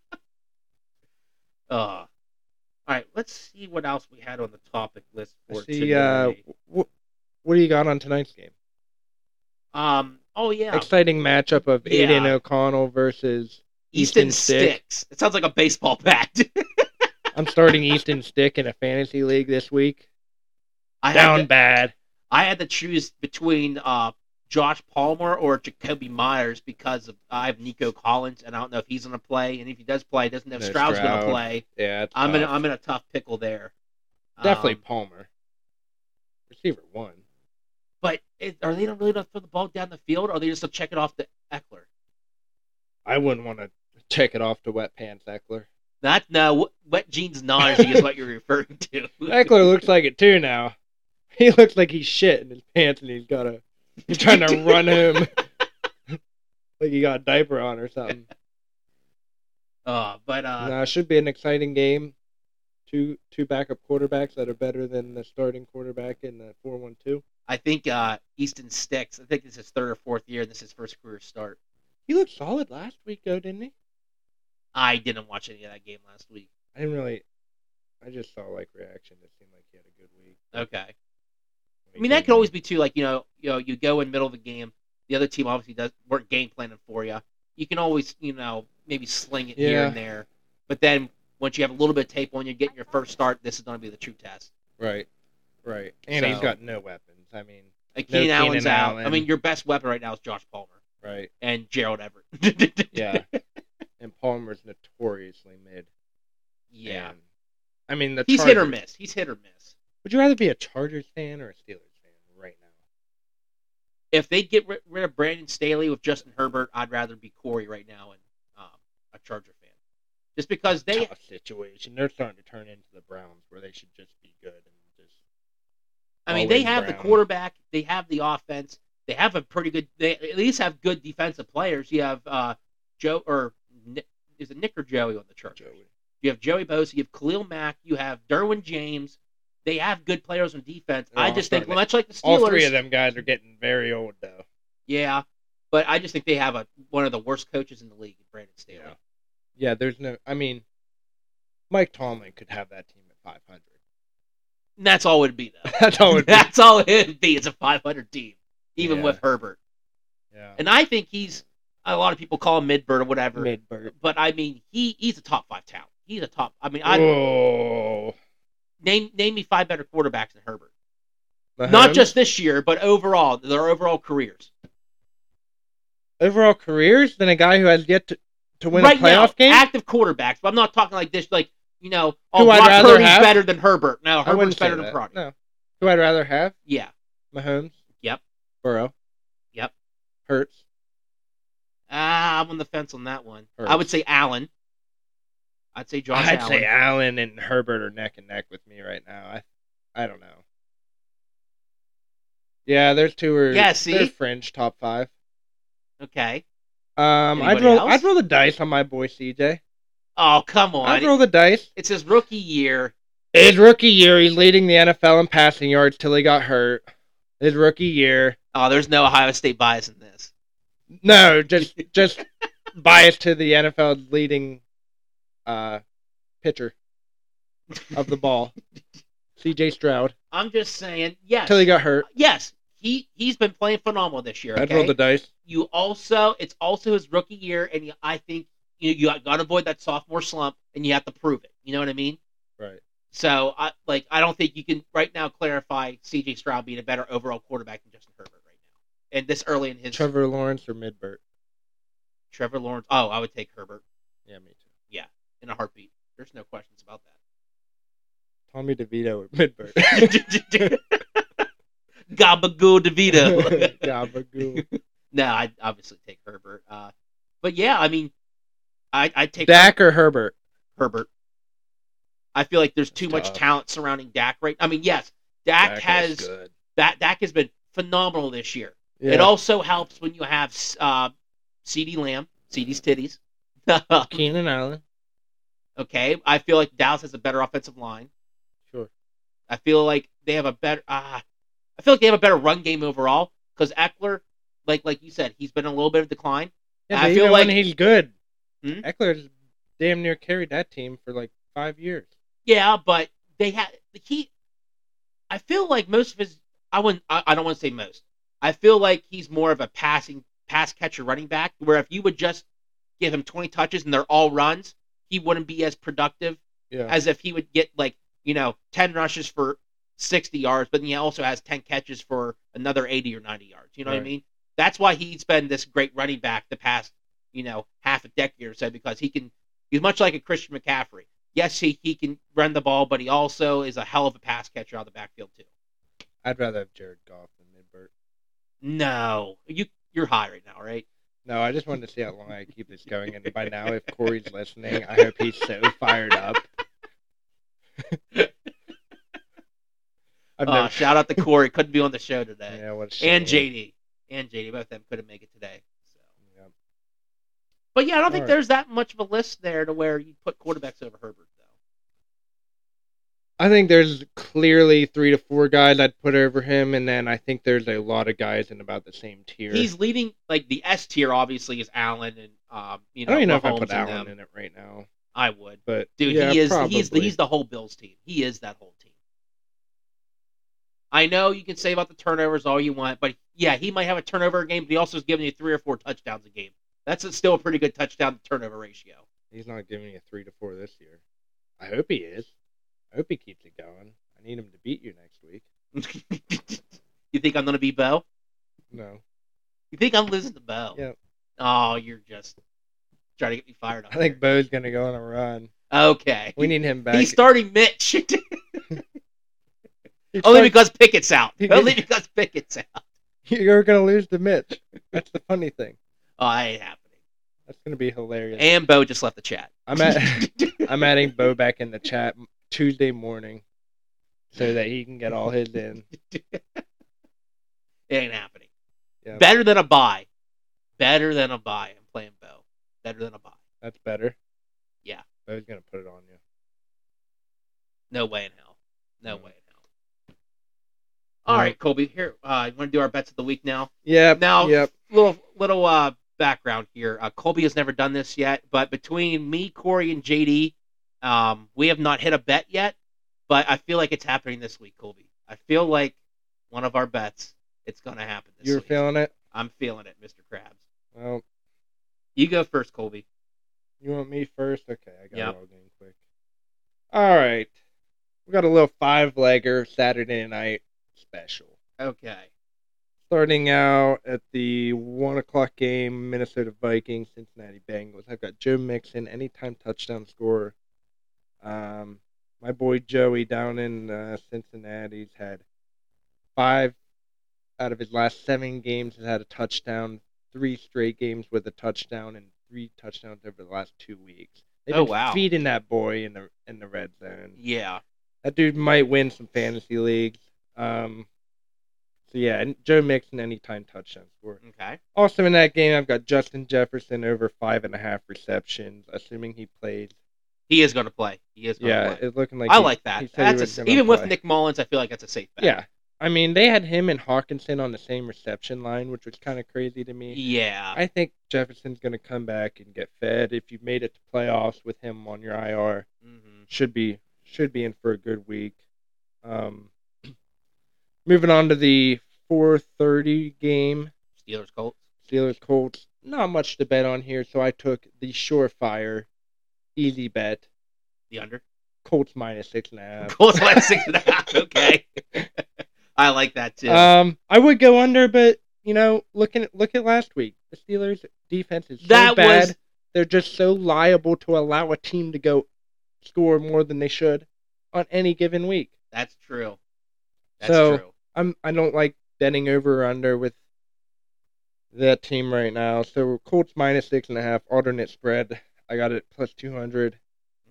Uh, all right, let's see what else we had on the topic list for see. today. Uh, wh- what do you got on tonight's game? um. Oh yeah. Exciting matchup of Yeah. Aidan O'Connell versus. Easton, Easton Stick. Sticks. It sounds like a baseball bat. I'm starting Easton Stick in a fantasy league this week. I Down had to, bad. I had to choose between uh Josh Palmer or Jakobi Meyers because of I have Nico Collins and I don't know if he's gonna play and if he does play, doesn't know if No Stroud's gonna play. Yeah, I'm in a, tough. I'm in a tough pickle there. definitely Um, Palmer. Receiver one. but it, are they not really gonna throw the ball down the field, or are they just gonna check it off to Ekeler? I wouldn't want to check it off to Wet Pants Ekeler. Not no wet jeans nausea is what you're referring to. Ekeler looks like it too now. He looks like he's shit in his pants and he's got a he's trying to run him like he got a diaper on or something. Uh, but uh, it should be an exciting game. Two two backup quarterbacks that are better than the starting quarterback in the four one two. I think uh, Easton Sticks. I think this is his third or fourth year, and this is his first career start. He looked solid last week though, didn't he? I didn't watch any of that game last week. I didn't really I just saw like reaction. It seemed like he had a good week. Okay. I mean, that could always be too. Like you know, you know, you go in middle of the game. The other team obviously does work game planning for you. You can always, you know, maybe sling it here and there. But then once you have a little bit of tape on you, getting your first start, this is going to be the true test. Right. Right. And he's got no weapons. I mean, Like No Keenan Allen's Keenan out. I mean, your best weapon right now is Josh Palmer right. and Gerald Everett. Yeah. and Palmer's notoriously mid. yeah. And, I mean, the He's hit or miss. He's hit or miss. Would you rather be a Chargers fan or a Steelers fan right now? If they get rid of Brandon Staley with Justin Herbert, I'd rather be Corey right now and um, a Charger fan. Just because they Tough situation. They're starting to turn into the Browns, where they should just be good and just. I mean, they have the quarterback, they have the offense, they have a pretty good. They at least have good defensive players. You have uh, Joe or is it Nick or Joey on the Chargers? Joey. You have Joey Bosa, you have Khalil Mack, you have Derwin James. They have good players on defense. They're I just think, much like the Steelers, All three of them guys are getting very old, though. yeah, but I just think they have a one of the worst coaches in the league, Brandon Staley. Yeah. Yeah, there's no. I mean, Mike Tomlin could have that team at 500. And that's all it would be though. That's all it would be. that's all it would be. It's a 500 team, even Yeah. with Herbert. Yeah. And I think he's a lot of people call him midbird or whatever. Midbird. but I mean, he he's a top five talent. He's a top. I mean, I name name me five better quarterbacks than Herbert. Not just this year, but overall, their overall careers. overall careers than a guy who has yet to, to win right a playoff now, game. active quarterbacks. But I'm not talking like this, like you know, oh, Who I'd Brock rather Purdy's have? better than Herbert. No, Herbert's better than that. Purdy. No. Who I'd rather have? Yeah, Mahomes. Yep. Burrow. Yep. Hurts. Ah, I'm on the fence on that one. I would say Allen. I'd say Josh I'd Allen. say Allen and Herbert are neck and neck with me right now. I, I don't know. Yeah, there's two or Yeah, see? they're fringe top five. okay. Um, I'd roll else? I'd roll the dice on my boy CJ. Oh come on! I'd roll the dice. It's his rookie year. His rookie year, he's leading the NFL in passing yards till he got hurt. His rookie year, Oh, there's no Ohio State bias in this. No, just just bias to the NFL leading uh pitcher of the ball, CJ Stroud, I'm just saying, yes, till he got hurt. yes, he he's been playing phenomenal this year. I'd Okay? roll the dice. you also it's also his rookie year, and you, I think you you got to avoid that sophomore slump, and you have to prove it. You know what I mean? Right. So I like I don't think you can right now clarify C.J. Stroud being a better overall quarterback than Justin Herbert and this early in his Trevor Lawrence or Midbert? Trevor Lawrence. Oh, I would take Herbert Yeah, me too. Yeah, in a heartbeat. There's no questions about that. Tommy DeVito or Midbert? that. Gabagoo DeVito. Gabagoo. no, I'd obviously take Herbert. Uh, but yeah, I mean, I I take Dak or Herbert? Herbert. I feel like there's too That's much tough. talent surrounding Dak right. I mean, yes, Dak, is has good. That Dak has been phenomenal this year. Yeah. It also helps when you have uh, CeeDee Lamb, CeeDee's titties. Keenan Allen. okay, I feel like Dallas has a better offensive line. Sure. I feel like they have a better. Uh, I feel like they have a better run game overall because Ekeler, like like you said, he's been a little bit of decline. Yeah, I feel even like- when he's good, Hmm? Ekeler's damn near carried that team for like five years. Yeah, but they had he. I feel like most of his. I wouldn't. I, I don't want to say most. I feel like he's more of a passing pass catcher running back. Where if you would just give him twenty touches and they're all runs, he wouldn't be as productive Yeah. as if he would get like you know ten rushes for sixty yards, but then he also has ten catches for another eighty or ninety yards. You know what I mean? That's why he's been this great running back the past you know half a decade or so because he can. He's much like a Christian McCaffrey. Yes, he, he can run the ball, but he also is a hell of a pass catcher out of the backfield too. I'd rather have Jared Goff. No, you you're high right now, right? No, I just wanted to see how long I keep this going, and by now, if Corey's listening, I hope he's so fired up. Uh, never, shout out to Corey, couldn't be on the show today, yeah, what a shame. and JD, and JD, both of them couldn't make it today. So. Yeah. But yeah, I don't think Alright. there's that much of a list there to where you put quarterbacks over Herbert. I think there's clearly three to four guys I'd put over him, and then I think there's a lot of guys in about the same tier. He's leading like the S tier. Obviously, is Allen and um, you know. I don't even know if I put Allen in it right now, I would, but dude. yeah, he is. probably. He's the, he's the whole Bills team. He is that whole team. I know you can say about the turnovers all you want, but yeah, he might have a turnover a game, but he also is giving you three or four touchdowns a game. That's a, still a pretty good touchdown to turnover ratio. He's not giving you three to four this year. I hope he is. I hope he keeps it going. I need him to beat you next week. you think I'm gonna be Bo? No, You think I'm losing to Bo? Yep. Oh, you're just trying to get me fired up. I think Bo's gonna go on a run. Okay. We need him back. He's starting Mitch. Only because Pickett's out. Only because Pickett's out. you're gonna lose to Mitch. That's the funny thing. Oh, that ain't happening. That's gonna be hilarious. And Bo just left the chat. I'm at. I'm adding Bo back in the chat Tuesday morning, so that he can get all his in. it ain't happening. Yeah. Better than a buy. Better than a buy. I'm playing Bo. Better than a buy. That's better. Yeah. Bo's gonna put it on you. No way in hell. No Mm. way in hell. All No. right, Colby. Here, uh, you want to do our bets of the week now? Yeah. Now, Yep. little little uh background here. Uh, Colby has never done this yet, but between me, Corey, and JD, um, we have not hit a bet yet. But I feel like it's happening this week, Colby. I feel like one of our bets, it's going to happen this You're week. feeling it. I'm feeling it, Mr. Krabs. Well, You go first, Colby. you want me first? Okay, I got Yep. it all going quick. All right. We got a little five legger Saturday night special. Okay. Starting out at the one o'clock game, Minnesota Vikings, Cincinnati Bengals. I've got Joe Mixon, anytime touchdown scorer. Um, my boy Joey down in uh, Cincinnati's had five out of his last seven games has had a touchdown. Three straight games with a touchdown, and three touchdowns over the last two weeks. They've Oh, been wow. feeding that boy in the in the red zone Yeah. that dude might win some fantasy leagues. Um, so yeah, and Joe Mixon anytime touchdown score. Okay. Also in that game, I've got Justin Jefferson over five and a half receptions, assuming he plays. He is going to play. He is going to Yeah, play. it's looking like I he- like that. he said he That's a, gonna even with. Nick Mullens, I feel like that's a safe bet. Yeah, I mean they had him and Hockenson on the same reception line, which was kind of crazy to me. Yeah. I think Jefferson's going to come back and get fed. If you made it to playoffs with him on your IR, hmm should be should be in for a good week. Um, moving on to the 4:30 game, Steelers Colts. Steelers Colts. Not much to bet on here, so I took the surefire, easy bet, The under. Colts minus six and a half. Colts minus six and a half. Okay. I like that too. Um, I would go under, but you know, looking at look at last week, the Steelers defense is so That bad. was- They're just so liable to allow a team to go score more than they should on any given week. That's true. That's So- true. I'm I don't like betting over or under with that team right now. So Colts minus six and a half alternate spread. I got it plus two hundred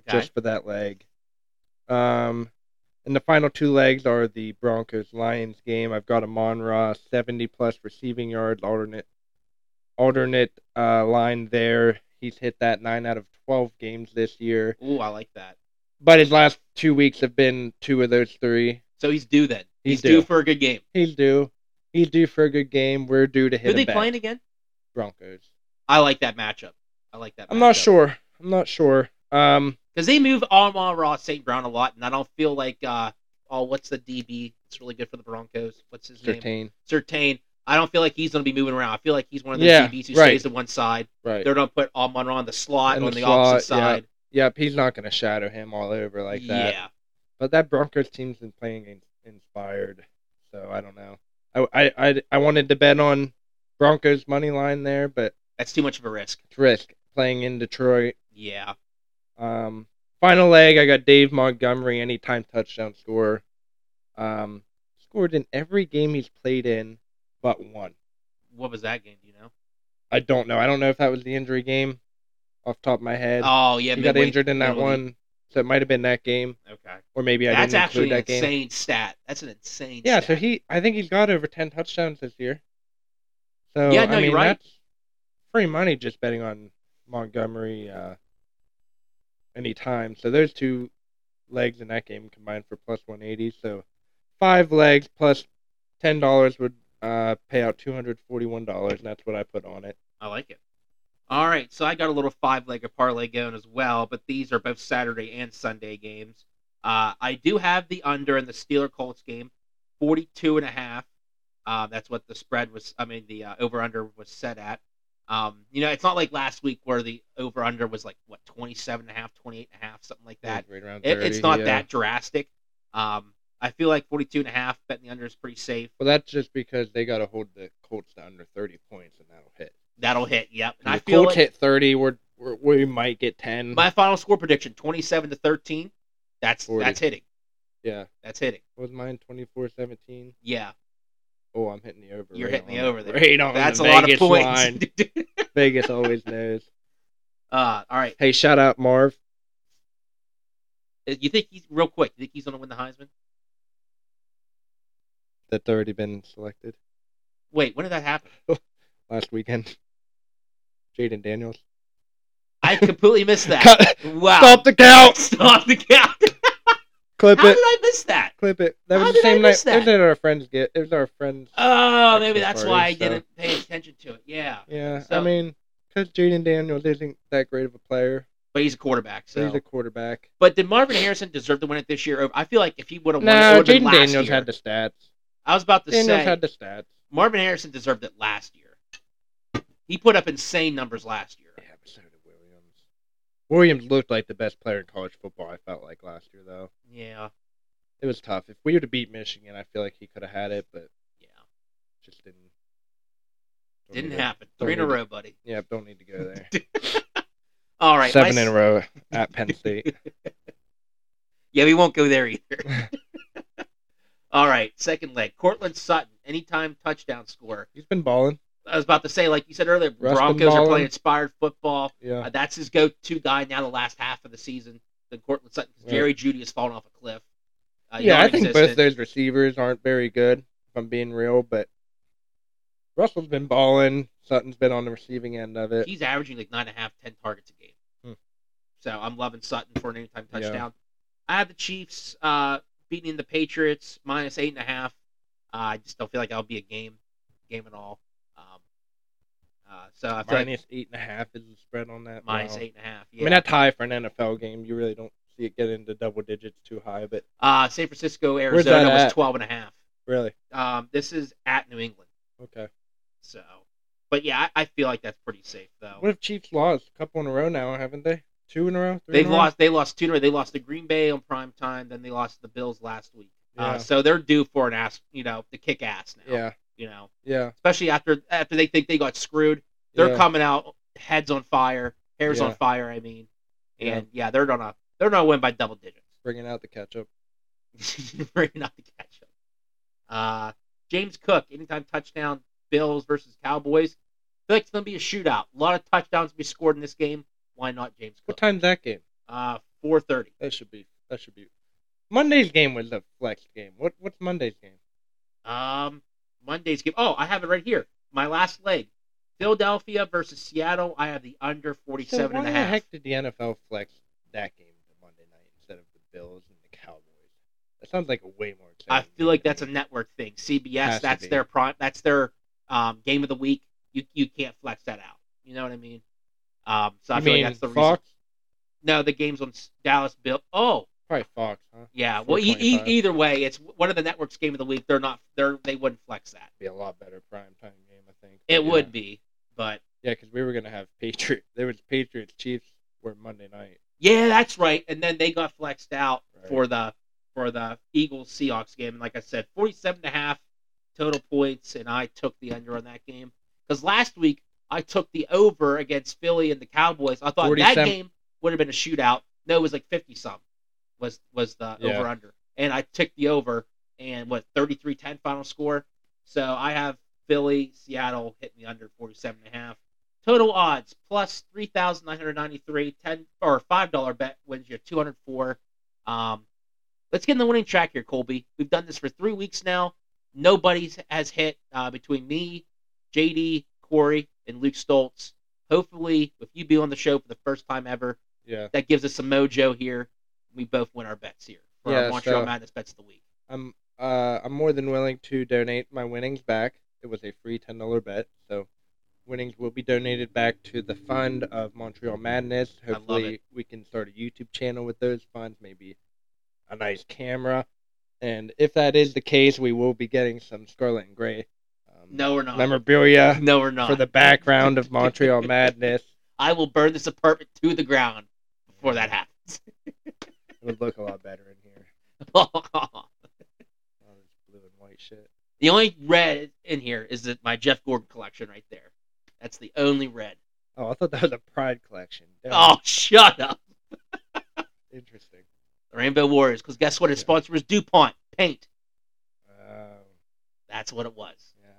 Okay. just for that leg. Um, And the final two legs are the Broncos Lions game. I've got a Ra, 70 plus receiving yards, alternate alternate uh, line there. He's hit that nine out of 12 games this year. Ooh, I like that. But his last two weeks have been two of those three. So he's due then. He's He's, due. due. for a good game. He's due. He's due for a good game. We're due to hit Who they back. playing again? Broncos. I like that matchup. I like that. I'm not sure. I'm not sure. Um, because they move Amon-Ra St. Brown a lot, and I don't feel like uh oh what's the DB? It's really good for the Broncos. What's his name? Surtain. Surtain. I don't feel like he's going to be moving around. I feel like he's one of those Yeah, DBs who right. stays to one side. Right. They're going to put Amon on the slot In on the the, opposite slot, yeah. side. Yep. He's not going to shadow him all over like that. Yeah. But that Broncos team's been playing inspired, so I don't know. I, I, I, I wanted to bet on Broncos money line there, but That's too much of a risk. it's risk playing in Detroit. Yeah. Um, final leg, I got Dave Montgomery, anytime touchdown scorer. Um, scored in every game he's played in, but one. What was that game? Do you know? I don't know. I don't know if that was the injury game, off the top of my head. Oh yeah, he got injured in that one, so it might have been that game, Okay. or maybe I That's didn't actually include that game. That's actually an insane stat. That's an insane. Yeah, stat. so he, I think he's got over ten touchdowns this year. So Yeah, no, I mean you're right. that's free money just betting on Montgomery uh, anytime. So those two legs in that game combined for plus one eighty. So five legs plus ten dollars would uh, pay out two hundred forty one dollars, and that's what I put on it. I like it. All right, so I got a little five-legged parlay going as well, but these are both Saturday and Sunday games. Uh, I do have the under in the Steeler Colts game, 42 and a half. Uh, that's what the spread was. I mean, the uh, over/under was set at. Um, you know, it's not like last week where the over/under was like what 27 and a half, 28 and a half, something like that. Right around It, 30, it's not yeah. that drastic. Um, I feel like 42 and a half betting the under is pretty safe. Well, that's just because they got to hold the Colts to under thirty points, and that'll hit. That'll hit. Yep. And If I feel Colts like hit thirty, we're, we're we might get ten. my final score prediction 27 to 13. That's 40. that's hitting. yeah, That's hitting. what was mine 24-17? Yeah, Oh, I'm hitting the over. you're right hitting the over there. Right on That's the a lot of points. line. Vegas always knows. uh, all right. Hey, shout out Marv. Uh, You think he's real quick? You think he's going to win the Heisman? That's already been selected Wait, when did that happen? last weekend. Jayden Daniels. I completely missed that. Wow. Stop the count. Stop the count. Clip How it. did I miss that? Clip it. That How was the did I same night. miss It was at our friends get. It was our friends. Oh, maybe that's why I party, so- didn't pay attention to it. Yeah, Yeah, So- I mean, because Jayden Daniels isn't that great of a player. but he's a quarterback. So he's a quarterback. but did Marvin Harrison deserve to win it this year? I feel like if he would have won, it, No, would have been Jayden last Daniels year. had the stats. I was about to say Daniels say had the stats. Marvin Harrison deserved it last year. He put up insane numbers last year. Yeah, but so did Williams. Williams looked like the best player in college football. I felt like last year, though. Yeah, It was tough. If we were to beat Michigan, I feel like he could have had it, but yeah. just didn't. Didn't need to- happen. Three in a need to- row, buddy. Yeah, don't need to go there. All right. Seven my- in a row at Penn State. Yeah, we won't go there either. All right, second leg. Courtland Sutton, anytime touchdown score. He's been balling. I was about to say, like you said earlier, Russ Broncos are playing inspired football. Yeah. Uh, that's his go-to guy now. The last half of the season, then Courtland Sutton. 'cause Right. Jerry Jeudy has fallen off a cliff. Uh, yeah, I think both those receivers aren't very good, if I'm being real, but Russell's been balling. Sutton's been on the receiving end of it. He's averaging like nine and a half, ten targets a game. Hmm. So I'm loving Sutton for an anytime Yeah. touchdown. I have the Chiefs uh, beating the Patriots minus eight and a half. Uh, I just don't feel like that'll be a game, game at all. Um, uh, so I feel like Minus eight and a half is the spread on that. minus Wow. eight and a half. I mean, that's high for an NFL game. You really don't see it get into double digits too high, but uh, San Francisco, Arizona that was at? twelve and a half. really, Um, this is at New England. okay. So, but yeah, I, I feel like that's pretty safe though. What if Chiefs lost a couple in a row now? Haven't they? Two in a row. Three They've in a row? lost. They lost two. in a row. They lost to Green Bay on prime time. Then they lost to the Bills last week. Yeah. Uh, so they're due for an ass. You know, to kick ass now. Yeah, You know, yeah, especially after after they think they got screwed. They're yeah. coming out heads on fire, hairs Yeah. on fire. I mean, and yeah, they're gonna they're gonna win by double digits. bringing out the ketchup. Bringing out the ketchup. Uh, James Cook, anytime touchdown, Bills versus Cowboys. I feel like it's gonna be a shootout. A lot of touchdowns to be scored in this game. Why not James Cook? What time's that game? Uh, four thirty. That should be. That should be Monday's game was a flex game. What what's Monday's game? Um, Monday's game. Oh, I have it right here. My last leg. Philadelphia versus Seattle. I have the under So 47 why and a the half. heck did the NFL flex that game to Monday night instead of the Bills and the Cowboys? That sounds like a way more exciting. I feel like that's a network thing. CBS, Has to that's be. their prime. That's their um, game of the week. You you can't flex that out. You know what I mean? Um, so I You feel mean like that's the Fox? reason. No, the game's on S- Dallas Bill. Oh, Probably Fox, huh? yeah. Well, e- e- 425. either way, it's one of the networks' game of the week. They're not. They're they wouldn't flex that. Be a lot better prime time game, I think. It But yeah. would be, but Yeah, because we were gonna have Patriot. There was Patriots Chiefs were Monday night. Yeah, that's right. And then they got flexed out Right. for the for the Eagles Seahawks game. And like I said, 47 and a half total points, and I took the under on that game because last week I took the over against Philly and the Cowboys. I thought that game would have been a shootout. No, it was like 50 some was was the Yeah. over under, and I took the over and what 33-10 final score. So I have Philly, Seattle hitting the under 47 and a half. Total odds plus 3,993, 10 or $5 bet wins you 204. Um, let's get in the winning track here, Colby. We've done this for three weeks now. Nobody has hit uh, between me, JD, Corey, and Luke Stoltz. Hopefully, with you being on the show for the first time ever, Yeah, that gives us some mojo here. We both win our bets here for Yeah, our Montreal so- Madness bets of the week. I'm. Uh, I'm more than willing to donate my winnings back. It was a free ten dollar bet, so winnings will be donated back to the fund of Montreal Madness. Hopefully, we can start a YouTube channel with those funds. Maybe a nice camera, and if that is the case, we will be getting some Scarlet and Gray um, No, we're not. memorabilia no, we're not. for the background of Montreal Madness. I will burn this apartment to the ground before that happens. It would look a lot better in here. All this blue and white shit. the only red in here is that my Jeff Gordon collection right there. That's the only red. Oh, I thought that was a Pride collection. Damn, Oh, shut up. interesting. Rainbow Warriors, because guess what? His Yeah. sponsor was DuPont Paint. Oh, That's what it was. yeah.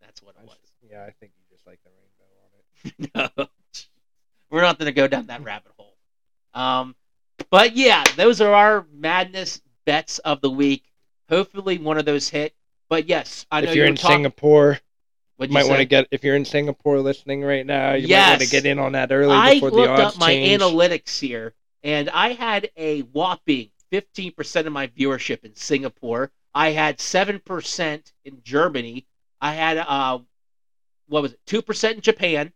That's what I it was. s- yeah, I think you just like the rainbow on it. no, we're not going to go down that rabbit hole. Um, but yeah, those are our madness bets of the week. Hopefully, one of those hit. But yes, I know if you're you in were talking. Singapore, What'd you might want to get. If you're in Singapore listening right now, you might want to get in on that early I before the looked up my change. analytics here, and I had a whopping 15% of my viewership in Singapore. I had 7% in Germany. I had, uh, what was it, 2% in Japan.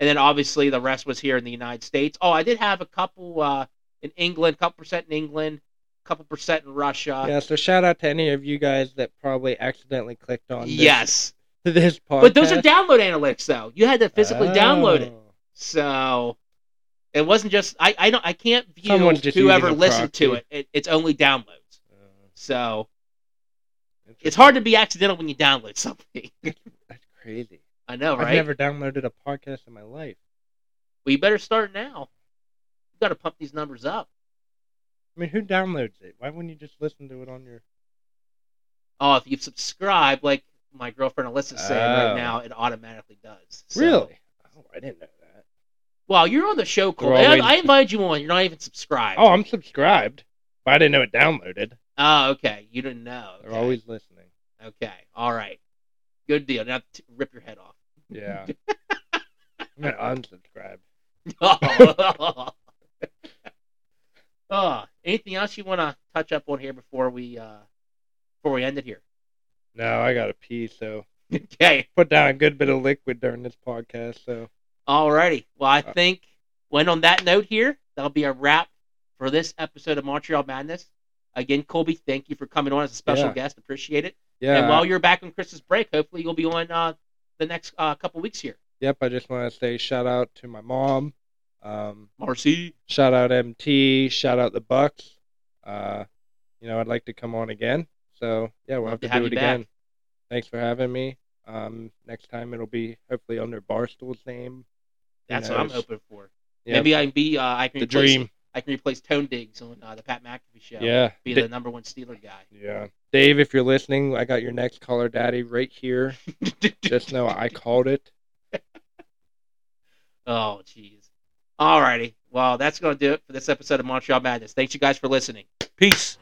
And then obviously the rest was here in the United States. Oh, I did have a couple uh, in England, couple percent in England, couple percent in Russia. yeah, so shout out to any of you guys that probably accidentally clicked on this, yes. This podcast. But those are download analytics, though. You had to physically download it. Oh. So it wasn't just I I don't I can't view whoever listened to it. it. It's only downloads. Uh, So it's hard to be accidental when you download something. That's crazy. I know, right? I've never downloaded a podcast in my life. Well, you better start now. You got to pump these numbers up. I mean, who downloads it? Why wouldn't you just listen to it on your? Oh, if you subscribe, like my girlfriend Alyssa's saying Oh. right now, it automatically does. So- Really? Oh, I didn't know that. Well, you're on the show, Cole. I, I invited you on. You're not even subscribed. Oh, I'm subscribed, but I didn't know it downloaded. Oh, okay. You didn't know. They're always listening. Okay. All right. Good deal. Now t- rip your head off. Yeah. I'm gonna unsubscribe. oh. oh, anything else you want to touch up on here before we uh before we end it here? No, I gotta pee, so Okay. put down a good bit of liquid during this podcast. So Alrighty. Well, I Uh, think when on that note here, that'll be a wrap for this episode of Montreal Madness. Again, Colby, thank you for coming on as a special Yeah. guest. Appreciate it. yeah. And while you're back on Christmas break, hopefully you'll be on uh, the next uh, couple weeks here. yep. I just want to say shout out to my mom. Um, Marcy. shout out MT. Shout out the Bucks. Uh, you know, I'd like to come on again. So yeah, we'll Love have to, to have do it back. again. Thanks for having me. Um, next time it'll be hopefully under Barstool's name. Who That's what I'm hoping for. Yep. Maybe I can be uh, I can the replace dream. I can replace Tone Digz on uh, the Pat McAfee show. Yeah. Be Da- the number one Steeler guy. yeah. Dave, if you're listening, I got your next Call Her Daddy right here. Just know I called it. oh, jeez. Alrighty. Well, that's going to do it for this episode of Montreal Madness. Thanks, you guys, for listening. Peace.